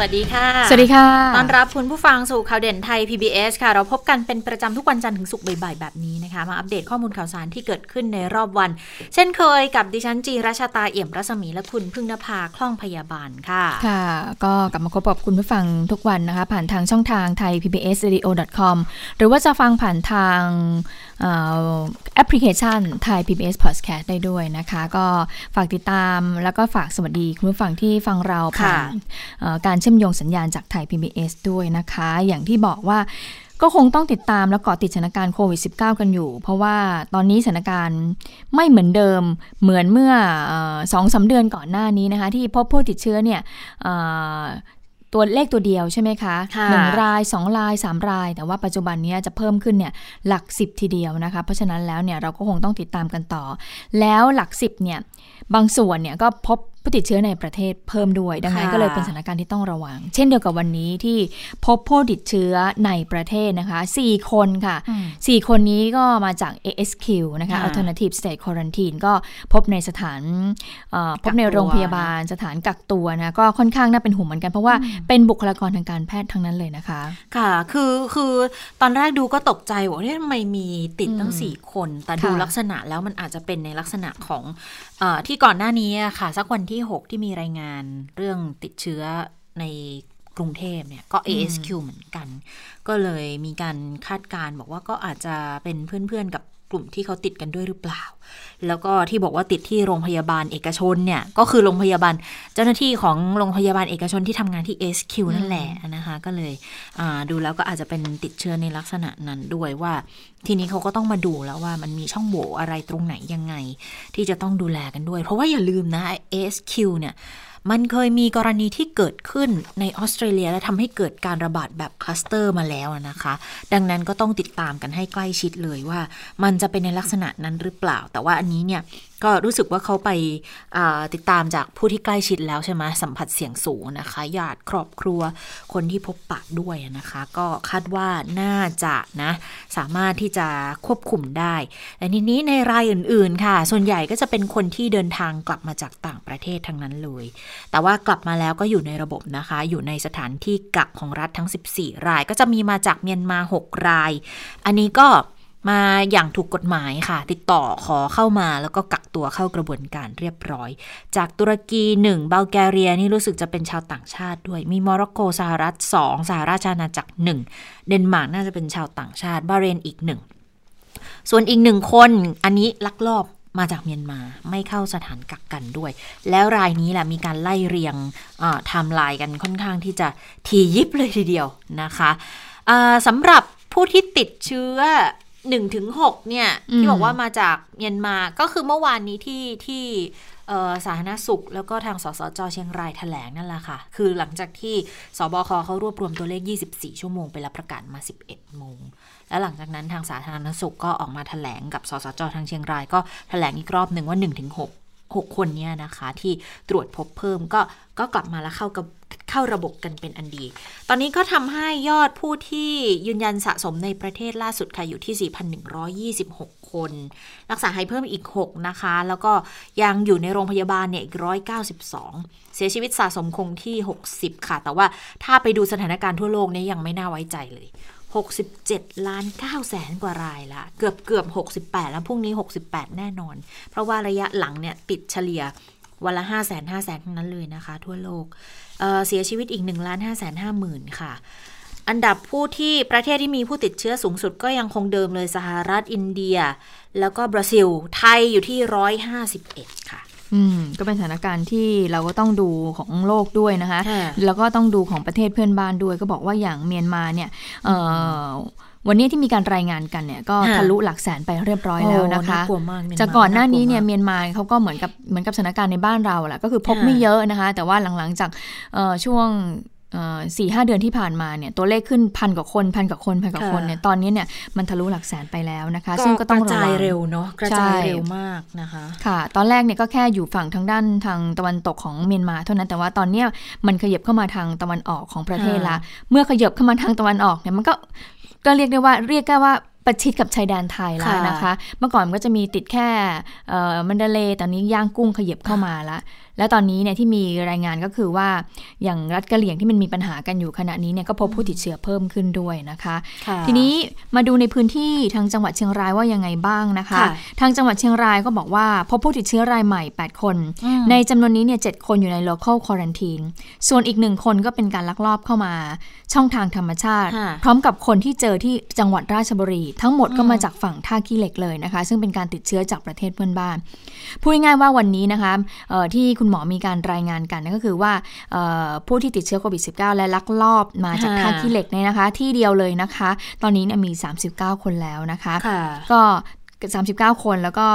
วัสดีค่ะ สวัสดีค่ะ ต้อนรับคุณผู้ฟังสู่ข่าวเด่นไทย PBS ค่ะ เราพบกันเป็นประจำทุกวันจันทร์ถึงศุกร์บ่ายๆ แบบนี้นะคะ มาอัปเดตข้อมูลข่าวสารที่เกิดขึ้นในรอบวัน เช่นเคยกับดิฉันจีราชาตาเอี่ยมรัศมีและคุณพึ่งนภาคล่องพยาบาลค่ะ ค่ะ ก็กลับมาพบกับคุณผู้ฟังทุกวันนะคะ ผ่านทางช่องทางไทย PBS Radio com หรือว่าจะฟังผ่านทาง แอปพลิเคชันไทย PBS Podcast ได้ด้วยนะคะ ก็ฝากติดตามแล้วก็ฝากสวัสดีคุณผู้ฟังที่ฟังเราผ่านการเชื่อมโยงสัญญาณจากไทย PBS ด้วยนะคะ อย่างที่บอกว่าก็คงต้องติดตามแล้วเกาะติดสถานการณ์โควิด -19 กันอยู่ เพราะว่าตอนนี้สถานการณ์ไม่เหมือนเดิมเหมือนเมื่อสองสาเดือนก่อนหน้านี้นะคะ ที่พบผู้ติดเชื้อเนี่ย ตัวเลขตัวเดียวใช่ไหมคะหนึ่งรายสองรายสามราย แต่ว่าปัจจุบันนี้จะเพิ่มขึ้นเนี่ยหลักสิบทีเดียวนะคะ เพราะฉะนั้นแล้วเนี่ยเราก็คงต้องติดตามกันต่อ แล้วหลักสิบเนี่ยบางส่วนเนี่ยก็พบผู้ติดเชื้อในประเทศเพิ่มด้วย ดังนั้นก็เลยเป็นสถานการณ์ที่ต้องระวัง เช่นเดียวกับวันนี้ที่พบผู้ติดเชื้อในประเทศนะคะ 4 คนค่ะ 4 คนนี้ก็มาจาก ASQ นะคะ Alternative State Quarantine ก็พบในสถานพบในโรงพยาบาลสถานกักตัวนะก็ค่อนข้างน่าเป็นห่วงเหมือนกัน เพราะว่าเป็นบุคลากรทางการแพทย์ทั้งนั้นเลยนะคะ ค่ะคือคือตอนแรกดูก็ตกใจว่าเนี่ยทำไมมีติดตั้ง 4 คน แต่ดูลักษณะแล้วมันอาจจะเป็นในลักษณะของอที่ก่อนหน้านี้ค่ะสักวันที่ 6 ที่มีรายงานเรื่องติดเชื้อในกรุงเทพเนี่ยก็ ASQ เหมือนกัน ก็เลยมีการคาดการบอกว่าก็อาจจะเป็นเพื่อนๆกับ กลุ่มที่เขาติดกันด้วยหรือเปล่า แล้วก็ที่บอกว่าติดที่โรงพยาบาลเอกชนเนี่ย ก็คือโรงพยาบาลเจ้าหน้าที่ของโรงพยาบาลเอกชนที่ทำงานที่ SQ นั่นแหละนะคะ ก็เลยดูแล้วก็อาจจะเป็นติดเชื้อในลักษณะนั้นด้วยว่า ทีนี้เขาก็ต้องมาดูแล้วว่ามันมีช่องโหว่อะไรตรงไหนยังไง ที่จะต้องดูแลกันด้วย เพราะว่าอย่าลืมนะ SQ เนี่ย มันเคยมีกรณีที่เกิดขึ้นในออสเตรเลียและทำให้เกิดการระบาดแบบคลัสเตอร์มาแล้วนะคะ ดังนั้นก็ต้องติดตามกันให้ใกล้ชิดเลยว่า มันจะเป็นในลักษณะนั้นหรือเปล่า แต่ว่าอันนี้เนี่ย ก็รู้สึกว่าเขาไปติดตามจากผู้ที่ใกล้ชิดแล้วใช่ไหมสัมผัสเสี่ยงสูงนะคะญาติครอบครัวคนที่พบปะด้วยนะคะ ก็คาดว่าน่าจะนะสามารถที่จะควบคุมได้แต่ทีนี้ในรายอื่นๆค่ะ ส่วนใหญ่ก็จะเป็นคนที่เดินทางกลับมาจากต่างประเทศทั้งนั้นเลย แต่ว่ากลับมาแล้วก็อยู่ในระบบนะคะ อยู่ในสถานที่กักของรัฐทั้ง 14 ราย ก็จะมีมาจากเมียนมา 6 ราย อันนี้ก็ มาอย่างถูกกฎหมายค่ะ ติดต่อขอเข้ามาแล้วก็กักตัวเข้ากระบวนการเรียบร้อย จากตุรกี1บัลแกเรียนี่รู้สึกจะเป็นชาวต่างชาติด้วย มีโมร็อกโกสหรัฐ2สหราชอาณาจักร1เดนมาร์กน่าจะเป็นชาวต่างชาติบาห์เรนอีกหนึ่งส่วนอีกหนึ่งคนอันนี้ลักลอบมาจากเมียนมาไม่เข้าสถานกักกันด้วย แล้วรายนี้แหละมีการไล่เรียงไทม์ไลน์กันค่อนข้างที่จะถี่ยิบเลยทีเดียวนะคะสำหรับผู้ที่ติดเชื้อ หนึ่งถึงหกเนี่ย ที่บอกว่ามาจากเมียนมาก็คือเมื่อวานนี้ที่ที่สาธารณสุข แล้วก็ทางสสจเชียงรายแถลงนั่นแหละค่ะ คือหลังจากที่สบคเขารวบรวมตัวเลข 24 ชั่วโมงไปรับประกาศมา 11 โมง แล้วหลังจากนั้นทางสาธารณสุขก็ออกมาแถลงกับสสจทางเชียงรายก็แถลงอีกรอบหนึ่งว่า 1-6 6 คนเนี่ยนะคะ ที่ตรวจพบเพิ่มก็ก็กลับมาแล้วเข้ากับเข้าระบบกันเป็นอันดี ตอนนี้ก็ทำให้ยอดผู้ที่ยืนยันสะสมในประเทศล่าสุดค่ะอยู่ที่ 4,126 คน รักษาหายเพิ่มอีก 6 นะคะ แล้วก็ยังอยู่ในโรงพยาบาลเนี่ยอีก 192 เสียชีวิตสะสมคงที่ 60 ค่ะ แต่ว่าถ้าไปดูสถานการณ์ทั่วโลกเนี่ยยังไม่น่าไว้ใจเลย 67 ล้าน9แสนกว่ารายละเกือบเกือบ 68 แล้วพรุ่งนี้ 68 แน่นอน เพราะว่าระยะหลังเนี่ยติดเฉลี่ยวันละ 5 0 0 0 0 0 5 0 0 0 0ทั้งนั้นเลยนะคะ ทั่วโลกเเสียชีวิตอีก1ล้าน5 5 0 0 0 0 ค่ะ อันดับผู้ที่ประเทศที่มีผู้ติดเชื้อสูงสุดก็ยังคงเดิมเลยสหรัฐอินเดีย แล้วก็บราซิลไทยอยู่ที่ 151 ค่ะ อืมก็เป็นสถานการณ์ที่เราก็ต้องดูของโลกด้วยนะคะ แล้วก็ต้องดูของประเทศเพื่อนบ้านด้วย ก็บอกว่าอย่างเมียนมาเนี่ยวันนี้ที่มีการรายงานกันเนี่ยก็ทะลุหลักแสนไปเรียบร้อยแล้วนะคะจากก่อนหน้านี้เนี่ยเมียนมาเขาก็เหมือนกับเหมือนกับสถานการณ์ในบ้านเราแหละก็คือพบไม่เยอะนะคะ แต่ว่าหลังๆจากช่วง สี่ห้าเดือนที่ผ่านมาเนี่ยตัวเลขขึ้นพันกว่าคนพันกว่าคนพันกว่าคนเนี่ยตอนนี้เนี่ยมันทะลุหลักแสนไปแล้วนะคะ ซึ่งก็ต้องกระจายเร็วเนาะกระจายเร็วมากนะคะค่ะ ตอนแรกเนี่ยก็แค่อยู่ฝั่งทางด้านทางตะวันตกของเมียนมาเท่านั้นแต่ว่าตอนนี้มันขยับเข้ามาทางตะวันออกของประเทศละ เมื่อขยับเข้ามาทางตะวันออกเนี่ยมันก็ก็เรียกได้ว่าเรียกได้ว่า ประชิดกับชายแดนไทยแล้วนะคะ เมื่อก่อนมันก็จะมีติดแค่มันเดเลตอนนี้ย่างกุ้งขยับเข้ามาแล้วและตอนนี้เนี่ยที่มีรายงานก็คือว่าอย่างรัฐกะเหลี่ยงที่มันมีปัญหากันอยู่ขณะนี้เนี่ยก็พบผู้ติดเชื้อเพิ่มขึ้นด้วยนะคะทีนี้มาดูในพื้นที่ทางจังหวัดเชียงรายว่ายังไงบ้างนะคะทางจังหวัดเชียงรายก็บอกว่าพบผู้ติดเชื้อรายใหม่ 8 คน ในจำนวนนี้เนี่ยเคนอยู่ใน local quarantine ส่วนอีกหนึ่งคนก็เป็นการลักลอบเข้ามา ช่องทางธรรมชาติ พร้อมกับคนที่เจอที่จังหวัดราชบุรีทั้งหมดก็มาจากฝั่งท่าขี้เหล็กเลยนะคะ ซึ่งเป็นการติดเชื้อจากประเทศเพื่อนบ้าน พูดง่ายๆว่าวันนี้นะคะที่คุณหมอมีการรายงานกันนั่นก็คือว่าผู้ที่ติดเชื้อโควิด -19 และลักลอบมาจากท่าขี้เหล็กเนี่ยนะคะ ที่เดียวเลยนะคะ ตอนนี้มี 39 คนแล้วนะคะ ก็ 39 คนแล้วก็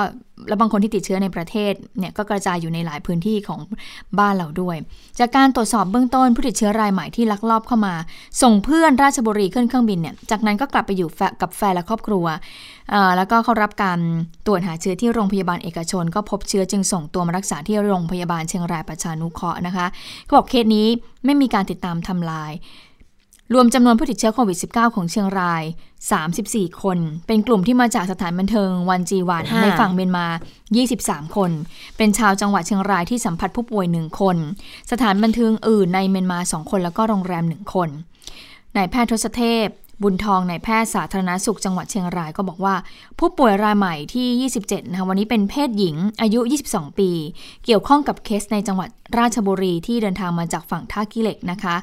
แล้วบางคนที่ติดเชื้อในประเทศเนี่ยก็กระจายอยู่ในหลายพื้นที่ของบ้านเราด้วย จากการตรวจสอบเบื้องต้นผู้ติดเชื้อรายใหม่ที่ลักลอบเข้ามา ส่งเพื่อนราชบุรีขึ้นเครื่องบินเนี่ยจากนั้นก็กลับไปอยู่กับแฟนและครอบครัว แล้วก็เขารับการตรวจหาเชื้อที่โรงพยาบาลเอกชน ก็พบเชื้อจึงส่งตัวมารักษาที่โรงพยาบาลเชียงรายประชานุเคราะห์นะคะเขาบอกเคสนี้ไม่มีการติดตามทำลาย รวมจำนวนผู้ติดเชื้อโควิด -19 ของเชียงราย 34 คน เป็นกลุ่มที่มาจากสถานบันเทิงวันจีวันในฝั่งเมียนมา 23 คน เป็นชาวจังหวัดเชียงรายที่สัมผัสผู้ป่วย 1 คน สถานบันเทิงอื่นในเมียนมา 2 คน แล้วก็โรงแรม 1 คนนายแพทย์ทศเทพ บุญทองในแพทย์สาธารณสุขจังหวัดเชียงรายก็บอกว่า ผู้ป่วยรายใหม่ที่ 27 นะคะวันนี้เป็นเพศหญิงอายุ 22 ปี เกี่ยวข้องกับเคสในจังหวัดราชบุรีที่เดินทางมาจากฝั่งท่ากิเหล็กนะคะ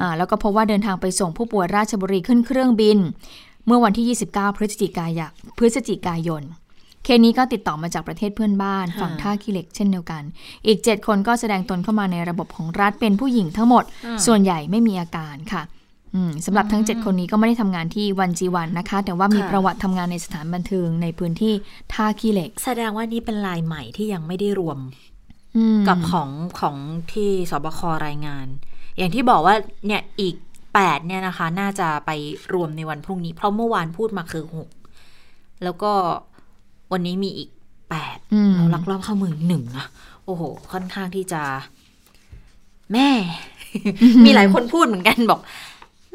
อ่าแล้วก็พบว่าเดินทางไปส่งผู้ป่วยราชบุรีขึ้นเครื่องบิน เมื่อวันที่ 29 พฤศจิกายนพฤศจิกายนเคสนี้ก็ติดต่อมาจากประเทศเพื่อนบ้าน ฝั่งท่าขี้เหล็กเช่นเดียวกัน อีก 7 คนก็แสดงตนเข้ามาในระบบของรัฐเป็นผู้หญิงทั้งหมด ส่วนใหญ่ไม่มีอาการค่ะ สำหรับทั้ง 7 คนนี้ก็ไม่ได้ทำงานที่วันจีวันนะคะ แต่ว่ามีประวัติทำงานในสถานบันเทิงในพื้นที่ท่าขี้เหล็ก แสดงว่านี่เป็นลายใหม่ที่ยังไม่ได้รวมกับของของที่สบครายงาน อย่างที่บอกว่าเนี่ยอีกแปดเนี่ยนะคะ น่าจะไปรวมในวันพรุ่งนี้ เพราะเมื่อวานพูดมาคือหกแล้วก็วันนี้มีอีกแปดเราลักลอบเข้าเมืองหนึ่งอะโอ้โห ค่อนข้างที่จะ แม่ มีหลายคนพูดเหมือนกันบอก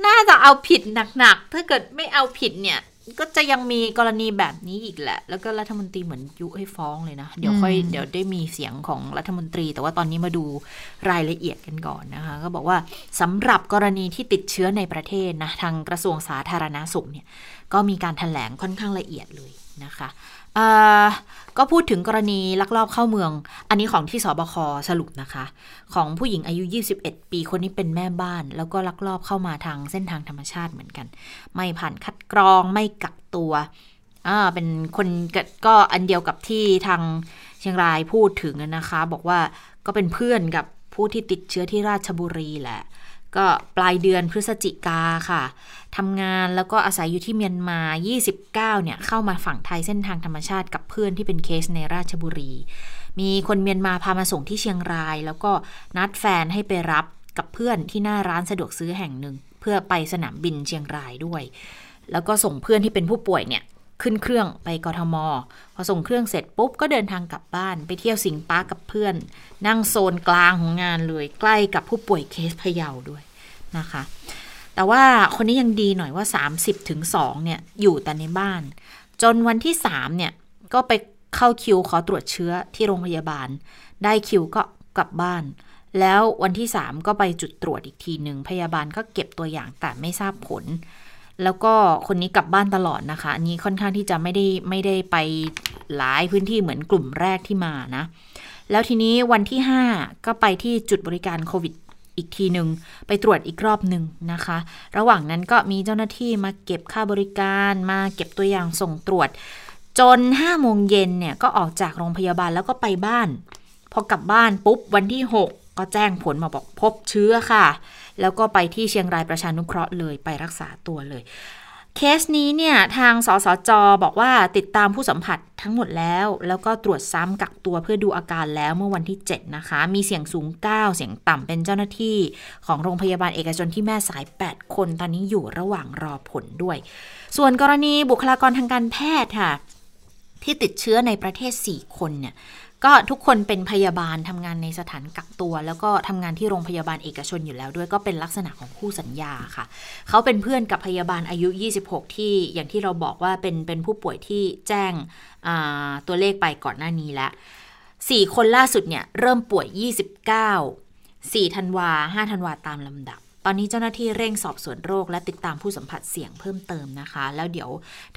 น่าจะเอาผิดหนักๆ ถ้าเกิดไม่เอาผิดเนี่ย ก็จะยังมีกรณีแบบนี้อีกแหละ แล้วก็รัฐมนตรีเหมือนยุให้ฟ้องเลยนะ เดี๋ยวค่อยเดี๋ยวได้มีเสียงของรัฐมนตรี แต่ว่าตอนนี้มาดูรายละเอียดกันก่อนนะคะ ก็บอกว่าสำหรับกรณีที่ติดเชื้อในประเทศนะทางกระทรวงสาธารณาสุขเนี่ยก็มีการถแถลงค่อนข้างละเอียดเลยนะคะ ก็พูดถึงกรณีลักลอบเข้าเมือง อันนี้ของที่สบคสรุปนะคะ ของผู้หญิงอายุ 21 ปีคนนี้เป็นแม่บ้าน แล้วก็ลักลอบเข้ามาทางเส้นทางธรรมชาติเหมือนกัน ไม่ผ่านคัดกรองไม่กักตัวอ่าเป็นคนก็อันเดียวกับที่ทางเชียงรายพูดถึงนะคะ บอกว่าก็เป็นเพื่อนกับผู้ที่ติดเชื้อที่ราชบุรีแหละ ก็ปลายเดือนพฤศจิกาค่ะทำงานแล้วก็อาศัยอยู่ที่เมียนมา 29 เนี่ย เข้ามาฝั่งไทยเส้นทางธรรมชาติกับเพื่อนที่เป็นเคสในราชบุรี มีคนเมียนมาพามาส่งที่เชียงราย แล้วก็นัดแฟนให้ไปรับกับเพื่อนที่หน้าร้านสะดวกซื้อแห่งหนึ่ง เพื่อไปสนามบินเชียงรายด้วย แล้วก็ส่งเพื่อนที่เป็นผู้ป่วยเนี่ย ขึ้นเครื่องไปกทม พอส่งเครื่องเสร็จปุ๊บ ก็เดินทางกลับบ้านไปเที่ยวสิงปาร์กับเพื่อน นั่งโซนกลางของงานเลย ใกล้กับผู้ป่วยเคสพะเยาด้วยนะคะ แต่ว่าคนนี้ยังดีหน่อยว่า 30ถึง2เนี่ยอยู่แต่ในบ้าน จนวันที่ 3 เนี่ย ก็ไปเข้าคิวขอตรวจเชื้อที่โรงพยาบาล ได้คิวก็กลับบ้าน แล้ววันที่ 3 ก็ไปจุดตรวจอีกทีหนึ่งพยาบาลก็เก็บตัวอย่างแต่ไม่ทราบผล แล้วก็คนนี้กลับบ้านตลอดนะคะ อันนี้ค่อนข้างที่จะไม่ได้ไม่ได้ไปหลายพื้นที่เหมือนกลุ่มแรกที่มานะ แล้วทีนี้วันที่ 5 ก็ไปที่จุดบริการโควิดอีกทีหนึ่งไปตรวจอีกรอบหนึ่งนะคะ ระหว่างนั้นก็มีเจ้าหน้าที่มาเก็บค่าบริการมาเก็บตัวอย่างส่งตรวจ จน5โมงเย็นเนี่ยก็ออกจากโรงพยาบาลแล้วก็ไปบ้าน พอกลับบ้านปุ๊บวันที่ 6 ก็แจ้งผลมาบอกพบเชื้อค่ะ แล้วก็ไปที่เชียงรายประชานุเคราะห์เลยไปรักษาตัวเลย เคสนี้เนี่ยทางสสจบอกว่าติดตามผู้สัมผัสทั้งหมดแล้ว แล้วก็ตรวจซ้ำกักตัวเพื่อดูอาการแล้วเมื่อวันที่ 7 นะคะ มีเสียงสูง 9 เสียงต่ำเป็นเจ้าหน้าที่ของโรงพยาบาลเอกชนที่แม่สาย 8 คนตอนนี้อยู่ระหว่างรอผลด้วย ส่วนกรณีบุคลากรทางการแพทย์ค่ะที่ติดเชื้อในประเทศ 4 คนเนี่ย ก็ทุกคนเป็นพยาบาลทำงานในสถานกักตัว แล้วก็ทำงานที่โรงพยาบาลเอกชนอยู่แล้วด้วยก็เป็นลักษณะของคู่สัญญาค่ะ เขาเป็นเพื่อนกับพยาบาลอายุ 26 ที่อย่างที่เราบอกว่าเป็นเป็นผู้ป่วยที่แจ้งตัวเลขไปก่อนหน้านี้แล้ว4คนล่าสุดเนี่ยเริ่มป่วย 29 4ธันวา5ธันวาตามลำดับ ตอนนี้เจ้าหน้าที่เร่งสอบสวนโรค และติดตามผู้สัมผัสเสี่ยงเพิ่มเติมนะคะ แล้วเดี๋ยว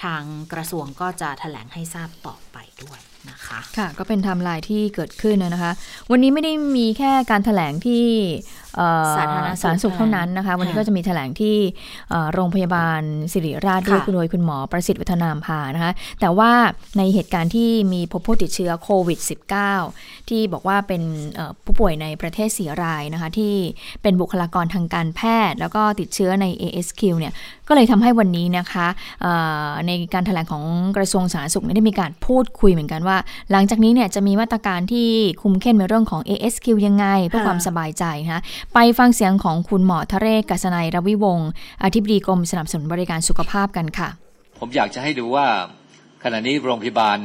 ทางกระทรวงก็จะแถลงให้ทราบต่อไปด้วย นะคะค่ะก็เป็นไทม์ไลน์ที่เกิดขึ้นนะคะ วันนี้ไม่ได้มีแค่การแถลงที่สาธารณสุขเท่านั้นนะคะ วันนี้ก็จะมีแถลงที่โรงพยาบาลศิริราชด้วยคุณโดยคุณหมอประสิทธิ์วัฒนาภานะคะ แต่ว่าในเหตุการณ์ที่มีพบผู้ติดเชื้อโควิด -19 ที่บอกว่าเป็นผู้ป่วยในประเทศสีรายนะคะ ที่เป็นบุคลากรทางการแพทย์ แล้วก็ติดเชื้อใน ASQ เนี่ยก็เลยทำให้วันนี้นะคะในการถแถลงของกระทรวงสาธารณสุขได้มีการพูดคุยเหมือนกันว่าหลังจากนี้เนี่ยจะมีมาตรการที่คุมเข้มในเรื่องของ ASQ ยังไง เพื่อความสบายใจนะคะไปฟังเสียงของคุณหมอทะเรศกัสนัยรวิวงศ์อธิบดีกรมสนับสนุนบริการสุขภาพกันค่ะ ผมอยากจะให้ดูว่าขณะนี้โรงพยาบาล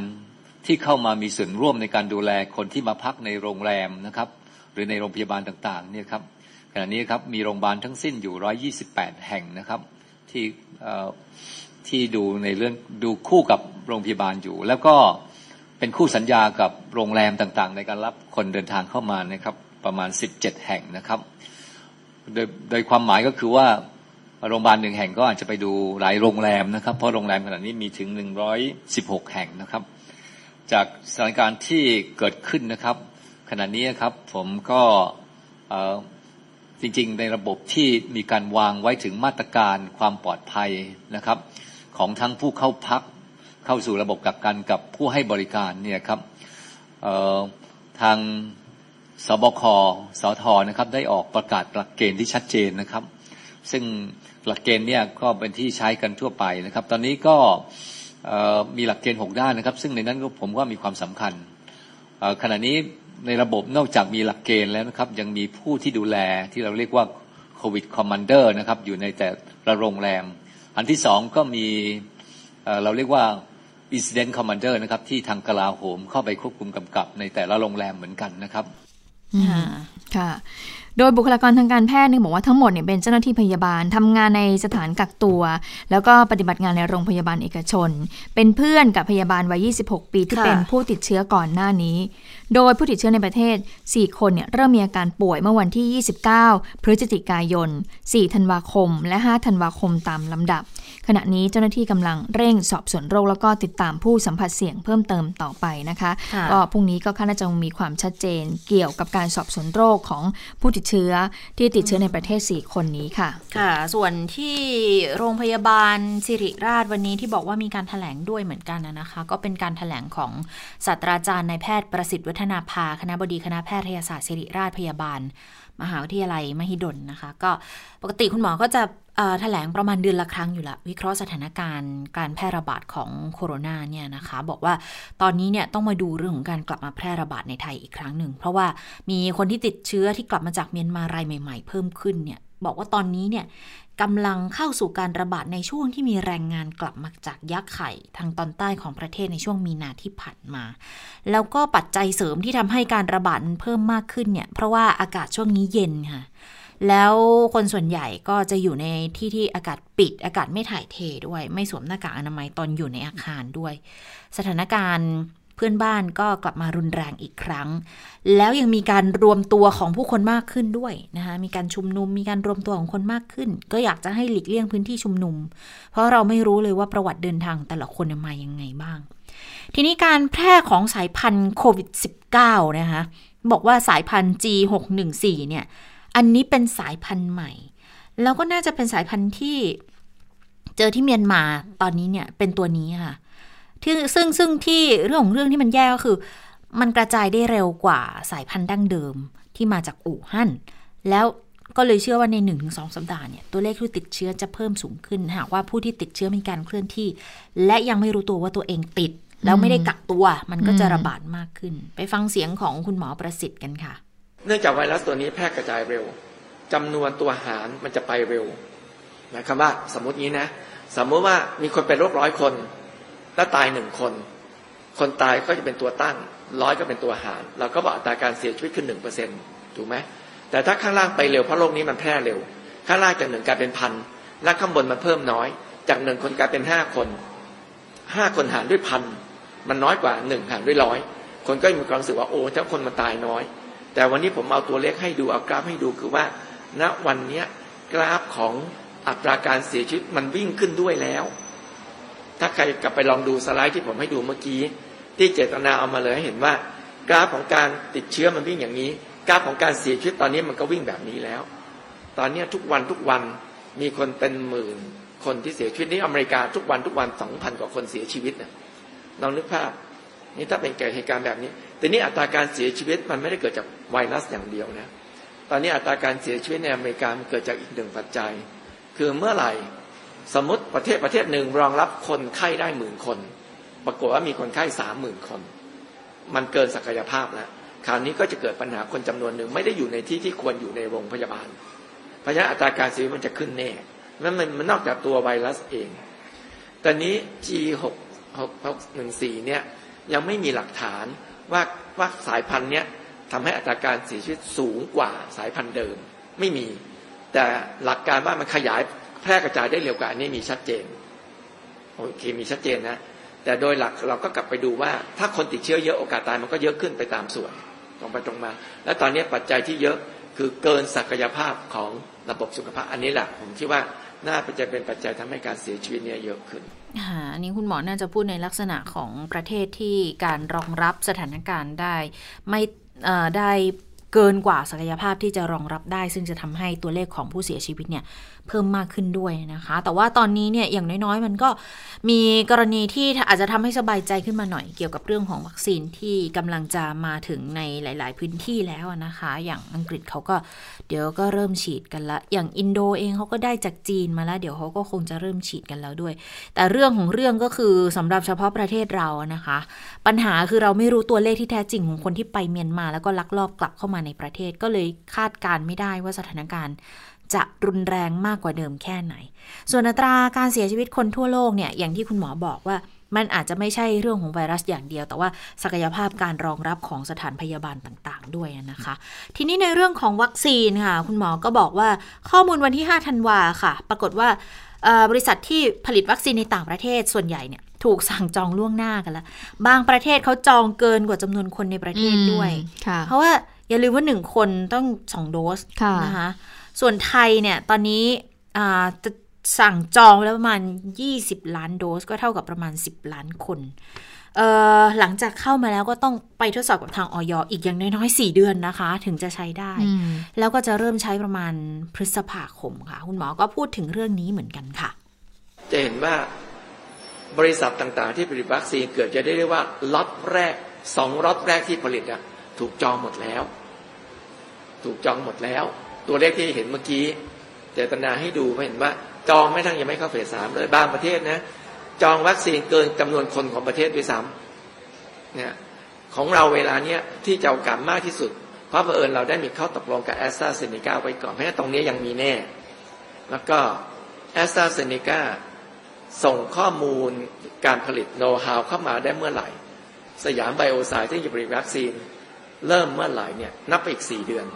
ที่เข้ามามีส่วนร่วมในการดูแลคนที่มาพักในโรงแรมนะครับหรือในโรงพยาบาลต่างๆเนี่ยครับขณะนี้ครับมีโรงพยาบาลทั้งสิ้นอยู่ 128 แห่งนะครับที่ที่ดูในเรื่องดูคู่กับโรงพยาบาลอยู่ แล้วก็ เป็นคู่สัญญากับโรงแรมต่างๆ ในการรับคนเดินทางเข้ามานะครับ ประมาณ 17 แห่งนะครับ โดยโดยความหมายก็คือว่าโรงพยาบาลหนึ่งแห่งก็อาจจะไปดูหลายโรงแรมนะครับ เพราะโรงแรมขนาดนี้มีถึง 116 แห่งนะครับ จากสถานการณ์ที่เกิดขึ้นนะครับ ขณะนี้ครับผมก็จริงๆ ในระบบที่มีการวางไว้ถึงมาตรการความปลอดภัยนะครับ ของทั้งผู้เข้าพัก เข้าสู่ระบบกักกันกับผู้ให้บริการเนี่ยครับทางสบคสทนะครับได้ออกประกาศหลักเกณฑ์ที่ชัดเจนนะครับ ซึ่งหลักเกณฑ์เนี่ยก็เป็นที่ใช้กันทั่วไปนะครับ ตอนนี้ก็มีหลักเกณฑ์ 6 ด้านนะครับ ซึ่งในนั้นผมว่ามีความสำคัญขณะนี้ในระบบนอกจากมีหลักเกณฑ์แล้วนะครับ ยังมีผู้ที่ดูแลที่เราเรียกว่าโควิด commander นะครับอยู่ในแต่ละโรงแรม อันที่สองก็มีเราเรียกว่า Incident Commander นะครับ ที่ทางกลาโหมเข้าไปควบคุมกำกับในแต่ละโรงแรมเหมือนกันนะครับค่ะ โดยบุคลากรทางการแพทย์เนี่ยบอกว่าทั้งหมดเนี่ยเป็นเจ้าหน้าที่พยาบาลทำงานในสถานกักตัว แล้วก็ปฏิบัติงานในโรงพยาบาลเอกชน เป็นเพื่อนกับพยาบาลวัย 26 ปีที่เป็นผู้ติดเชื้อก่อนหน้านี้ โดยผู้ติดเชื้อในประเทศ 4 คนเนี่ยเริ่มมีอาการป่วยเมื่อวันที่ 29 พฤศจิกายน 4 ธันวาคม และ 5 ธันวาคมตามลำดับ ขณะนี้เจ้าหน้าที่กำลังเร่งสอบสวนโรคแล้วก็ติดตามผู้สัมผัสเสี่ยงเพิ่มเติมต่อไปนะคะก็พรุ่งนี้ก็คาดจะมีความชัดเจนเกี่ยวกับการสอบสวนโรคของผู้ติดเชื้อที่ที่ติดเชื้อในประเทศ 4 คนนี้ค่ะ ค่ะ ส่วนที่โรงพยาบาลสิริราชวันนี้ที่บอกว่ามีการถแถลงด้วยเหมือนกันนะคะ ก็เป็นการถแถลงของศาสตราจารย์นายแพทย์ประสิทธิ์วัฒนาภาคณะบดีคณะแพทยศาสตร์ศิริราชพยาบาล มหาวิทยาลัยมหิดลนะคะ ก็ปกติคุณหมอก็จะ แถลงประมาณเดือนละครั้งอยู่ละ วิเคราะห์สถานการณ์การแพร่ระบาดของโคโรนาเนี่ยนะคะ บอกว่าตอนนี้เนี่ยต้องมาดูเรื่องของการกลับมาแพร่ระบาดในไทยอีกครั้งหนึ่ง เพราะว่ามีคนที่ติดเชื้อที่กลับมาจากเมียนมารายใหม่ ๆ เพิ่มขึ้นเนี่ยบอกว่าตอนนี้เนี่ยกำลังเข้าสู่การระบาดในช่วงที่มีแรงงานกลับมาจากยักษ์ไข่ทางตอนใต้ของประเทศในช่วงมีนาที่ผ่านมา แล้วก็ปัจจัยเสริมที่ทำให้การระบาดเพิ่มมากขึ้นเนี่ยเพราะว่าอากาศช่วงนี้เย็นค่ะ แล้วคนส่วนใหญ่ก็จะอยู่ในที่ที่อากาศปิด อากาศไม่ถ่ายเทด้วย ไม่สวมหน้ากากอนามัยตอนอยู่ในอาคารด้วย สถานการณ์เพื่อนบ้านก็กลับมารุนแรงอีกครั้ง แล้วยังมีการรวมตัวของผู้คนมากขึ้นด้วยนะคะ มีการชุมนุม มีการรวมตัวของคนมากขึ้น ก็อยากจะให้หลีกเลี่ยงพื้นที่ชุมนุม เพราะเราไม่รู้เลยว่าประวัติเดินทางแต่ละคนมายังไงบ้าง ทีนี้การแพร่ของสายพันธุ์โควิด -19 นะคะ บอกว่าสายพันธุ์ G614 เนี่ย อันนี้เป็นสายพันธุ์ใหม่ แล้วก็น่าจะเป็นสายพันธุ์ที่เจอที่เมียนมาตอนนี้เนี่ยเป็นตัวนี้ค่ะที่ซึ่งซึ่งที่เรื่องของเรื่องที่มันแย่ก็คือ มันกระจายได้เร็วกว่าสายพันธุ์ดั้งเดิมที่มาจากอู่ฮั่นแล้วก็เลยเชื่อว่าใน 1-2 สัปดาห์เนี่ยตัวเลขผู้ติดเชื้อจะเพิ่มสูงขึ้นหากว่าผู้ที่ติดเชื้อมีการเคลื่อนที่ และยังไม่รู้ตัวว่าตัวเองติด แล้วไม่ได้กักตัว มันก็จะระบาดมากขึ้น ไปฟังเสียงของคุณหมอประสิทธิ์กันค่ะ เนื่องจากไวรัสตัวนี้แพร่กระจายเร็วจำนวนตัวหารมันจะไปเร็วหมายความว่าสมมติงี้นะ สมมติว่ามีคนเป็นโรคร้อยคน แล้วตายหนึ่งคน คนตายก็จะเป็นตัวตั้งร้อยก็เป็นตัวหาร เราก็บอกอัตราการเสียชีวิตขึ้นหนึ่งเปอร์เซ็นต์ถูกไหมแต่ถ้าข้างล่างไปเร็วเพราะโรคนี้มันแพร่เร็ว ข้างล่างจากหนึ่งกลายเป็นพันและข้างบนมันเพิ่มน้อย จากหนึ่งคนกลายเป็นห้าคนห้าคนหารด้วยพันมันน้อยกว่าหนึ่งหารด้วยร้อยคนก็มีความรู้สึกว่าโอ้ถ้าคนมันตายน้อย แต่วันนี้ผมเอาตัวเลขให้ดูเอากราฟให้ดูคือว่า ณวันนี้กราฟของอัตราการเสียชีวิตมันวิ่งขึ้นด้วยแล้ว ถ้าใครกลับไปลองดูสไลด์ที่ผมให้ดูเมื่อกี้ ที่เจตนาเอามาเลยให้เห็นว่า กราฟของการติดเชื้อมันวิ่งอย่างนี้ กราฟของการเสียชีวิตตอนนี้มันก็วิ่งแบบนี้แล้ว ตอนนี้ทุกวันทุกวันมีคนเป็นหมื่น คนที่เสียชีวิตนี่อเมริกาทุกวันทุกวันสองพันกว่าคนเสียชีวิตเนะลองนึกภาพนี่ถ้าเป็นเกิดเหตุการณ์แบบนี้ แต่นี่อัตราการเสียชีวิตมันไม่ได้เกิดจาก ไวรัสอย่างเดียวนะตอนนี้อัตราการเสียชีวิตในอเมริกาเกิดจากอีกหนึ่งปัจจัย คือเมื่อไหร่สมมติประเทศประเทศหนึ่งรองรับคนไข้ได้หมื่นคน ปรากฏว่ามีคนไข้สามหมื่นคน มันเกินศักยภาพแล้วคราวนี้ก็จะเกิดปัญหาคนจำนวนหนึ่งไม่ได้อยู่ในที่ที่ควรอยู่ในโรงพยาบาล เพราะฉะนั้นอัตราการเสียชีวิตมันจะขึ้นแน่มันมันนอกจากตัวไวรัสเอง ตอนนี้ G6 614เนี่ยยังไม่มีหลักฐานว่าว่าสายพันธุ์เนี้ย ทำให้อัตราการเสียชีวิตสูงกว่าสายพันธุ์เดิมไม่มี แต่หลักการว่ามันขยายแพร่กระจายได้เร็วกว่าอันนี้มีชัดเจนโอเคมีชัดเจนนะแต่โดยหลักเราก็กลับไปดูว่า ถ้าคนติดเชื้อเยอะโอกาสตายมันก็เยอะขึ้นไปตามส่วนตรงไปตรงมา และตอนนี้ปัจจัยที่เยอะคือเกินศักยภาพของระบบสุขภาพอันนี้แหละผมคิดว่าน่าจะเป็นปัจจัยทำให้การเสียชีวิตเนี่ยเยอะขึ้นอันนี้คุณหมอน่าจะพูดในลักษณะของประเทศที่การรองรับสถานการณ์ได้ ไม่ ได้เกินกว่าศักยภาพที่จะรองรับได้ ซึ่งจะทำให้ตัวเลขของผู้เสียชีวิตเนี่ย เพิ่มมากขึ้นด้วยนะคะ แต่ว่าตอนนี้เนี่ยอย่างน้อยๆ มันก็มีกรณีที่อาจจะทำให้สบายใจขึ้นมาหน่อยเกี่ยวกับเรื่องของวัคซีนที่กำลังจะมาถึงในหลาย ๆ พื้นที่แล้วนะคะ อย่างอังกฤษเขาก็เดี๋ยวก็เริ่มฉีดกันละ อย่างอินโดเองเขาก็ได้จากจีนมาแล้ว เดี๋ยวเขาก็คงจะเริ่มฉีดกันแล้วด้วย แต่เรื่องของเรื่องก็คือสำหรับเฉพาะประเทศเรานะคะ ปัญหาคือเราไม่รู้ตัวเลขที่แท้จริงของคนที่ไปเมียนมา แล้วก็ลักลอบกลับเข้ามาในประเทศก็เลยคาดการไม่ได้ว่าสถานการณ์ จะรุนแรงมากกว่าเดิมแค่ไหน ส่วนอัตราการเสียชีวิตคนทั่วโลกเนี่ยอย่างที่คุณหมอบอกว่ามันอาจจะไม่ใช่เรื่องของไวรัสอย่างเดียว แต่ว่าศักยภาพการรองรับของสถานพยาบาลต่างๆ ด้วยนะคะ ทีนี้ในเรื่องของวัคซีนค่ะ คุณหมอก็บอกว่าข้อมูลวันที่ 5 ธันวาค่ะ ปรากฏว่าบริษัทที่ผลิตวัคซีนในต่างประเทศส่วนใหญ่เนี่ยถูกสั่งจองล่วงหน้ากันแล้ว บางประเทศเขาจองเกินกว่าจำนวนคนในประเทศด้วย เพราะว่าอย่าลืมว่าหนึ่งคนต้องสองโดสนะคะ ส่วนไทยเนี่ยตอนนี้จะสั่งจองแล้วประมาณ 20 ล้านโดส ก็เท่ากับประมาณ 10 ล้านคนหลังจากเข้ามาแล้วก็ต้องไปทดสอบกับทางออยอีกอย่างน้อยๆ4เดือนนะคะ ถึงจะใช้ได้ แล้วก็จะเริ่มใช้ประมาณพฤษภาคมค่ะ คุณหมอก็พูดถึงเรื่องนี้เหมือนกันค่ะ จะเห็นว่าบริษัทต่างๆ ที่ผลิตวัคซีนเกิดจะได้เรียกว่าล็อตแรกสองล็อตแรกที่ผลิตอะถูกจองหมดแล้ว ถูกจองหมดแล้ว ตัวเลขที่เห็นเมื่อกี้เจตนาให้ดูเห็นว่า จองไม่ทั้งยังไม่เข้า phase สามเลยบางประเทศนะ จองวัคซีนเกินจำนวนคนของประเทศด้วยซ้ำเนี่ยของเราเวลาเนี้ยที่จะโอกาสมากที่สุด เพราะเอิญเราได้มีข้อตกลงกับแอสตราเซเนกาไว้ก่อนเพราะฉะนั้นตรงนี้ยังมีแน่ แล้วก็แอสตราเซเนกาส่งข้อมูลการผลิตโน้ตฮาวเข้ามาได้เมื่อไหร่ สยามไบโอไซด์ที่จะผลิตวัคซีน เริ่มเมื่อไหร่เนี่ยนับไปอีกสี่เดือน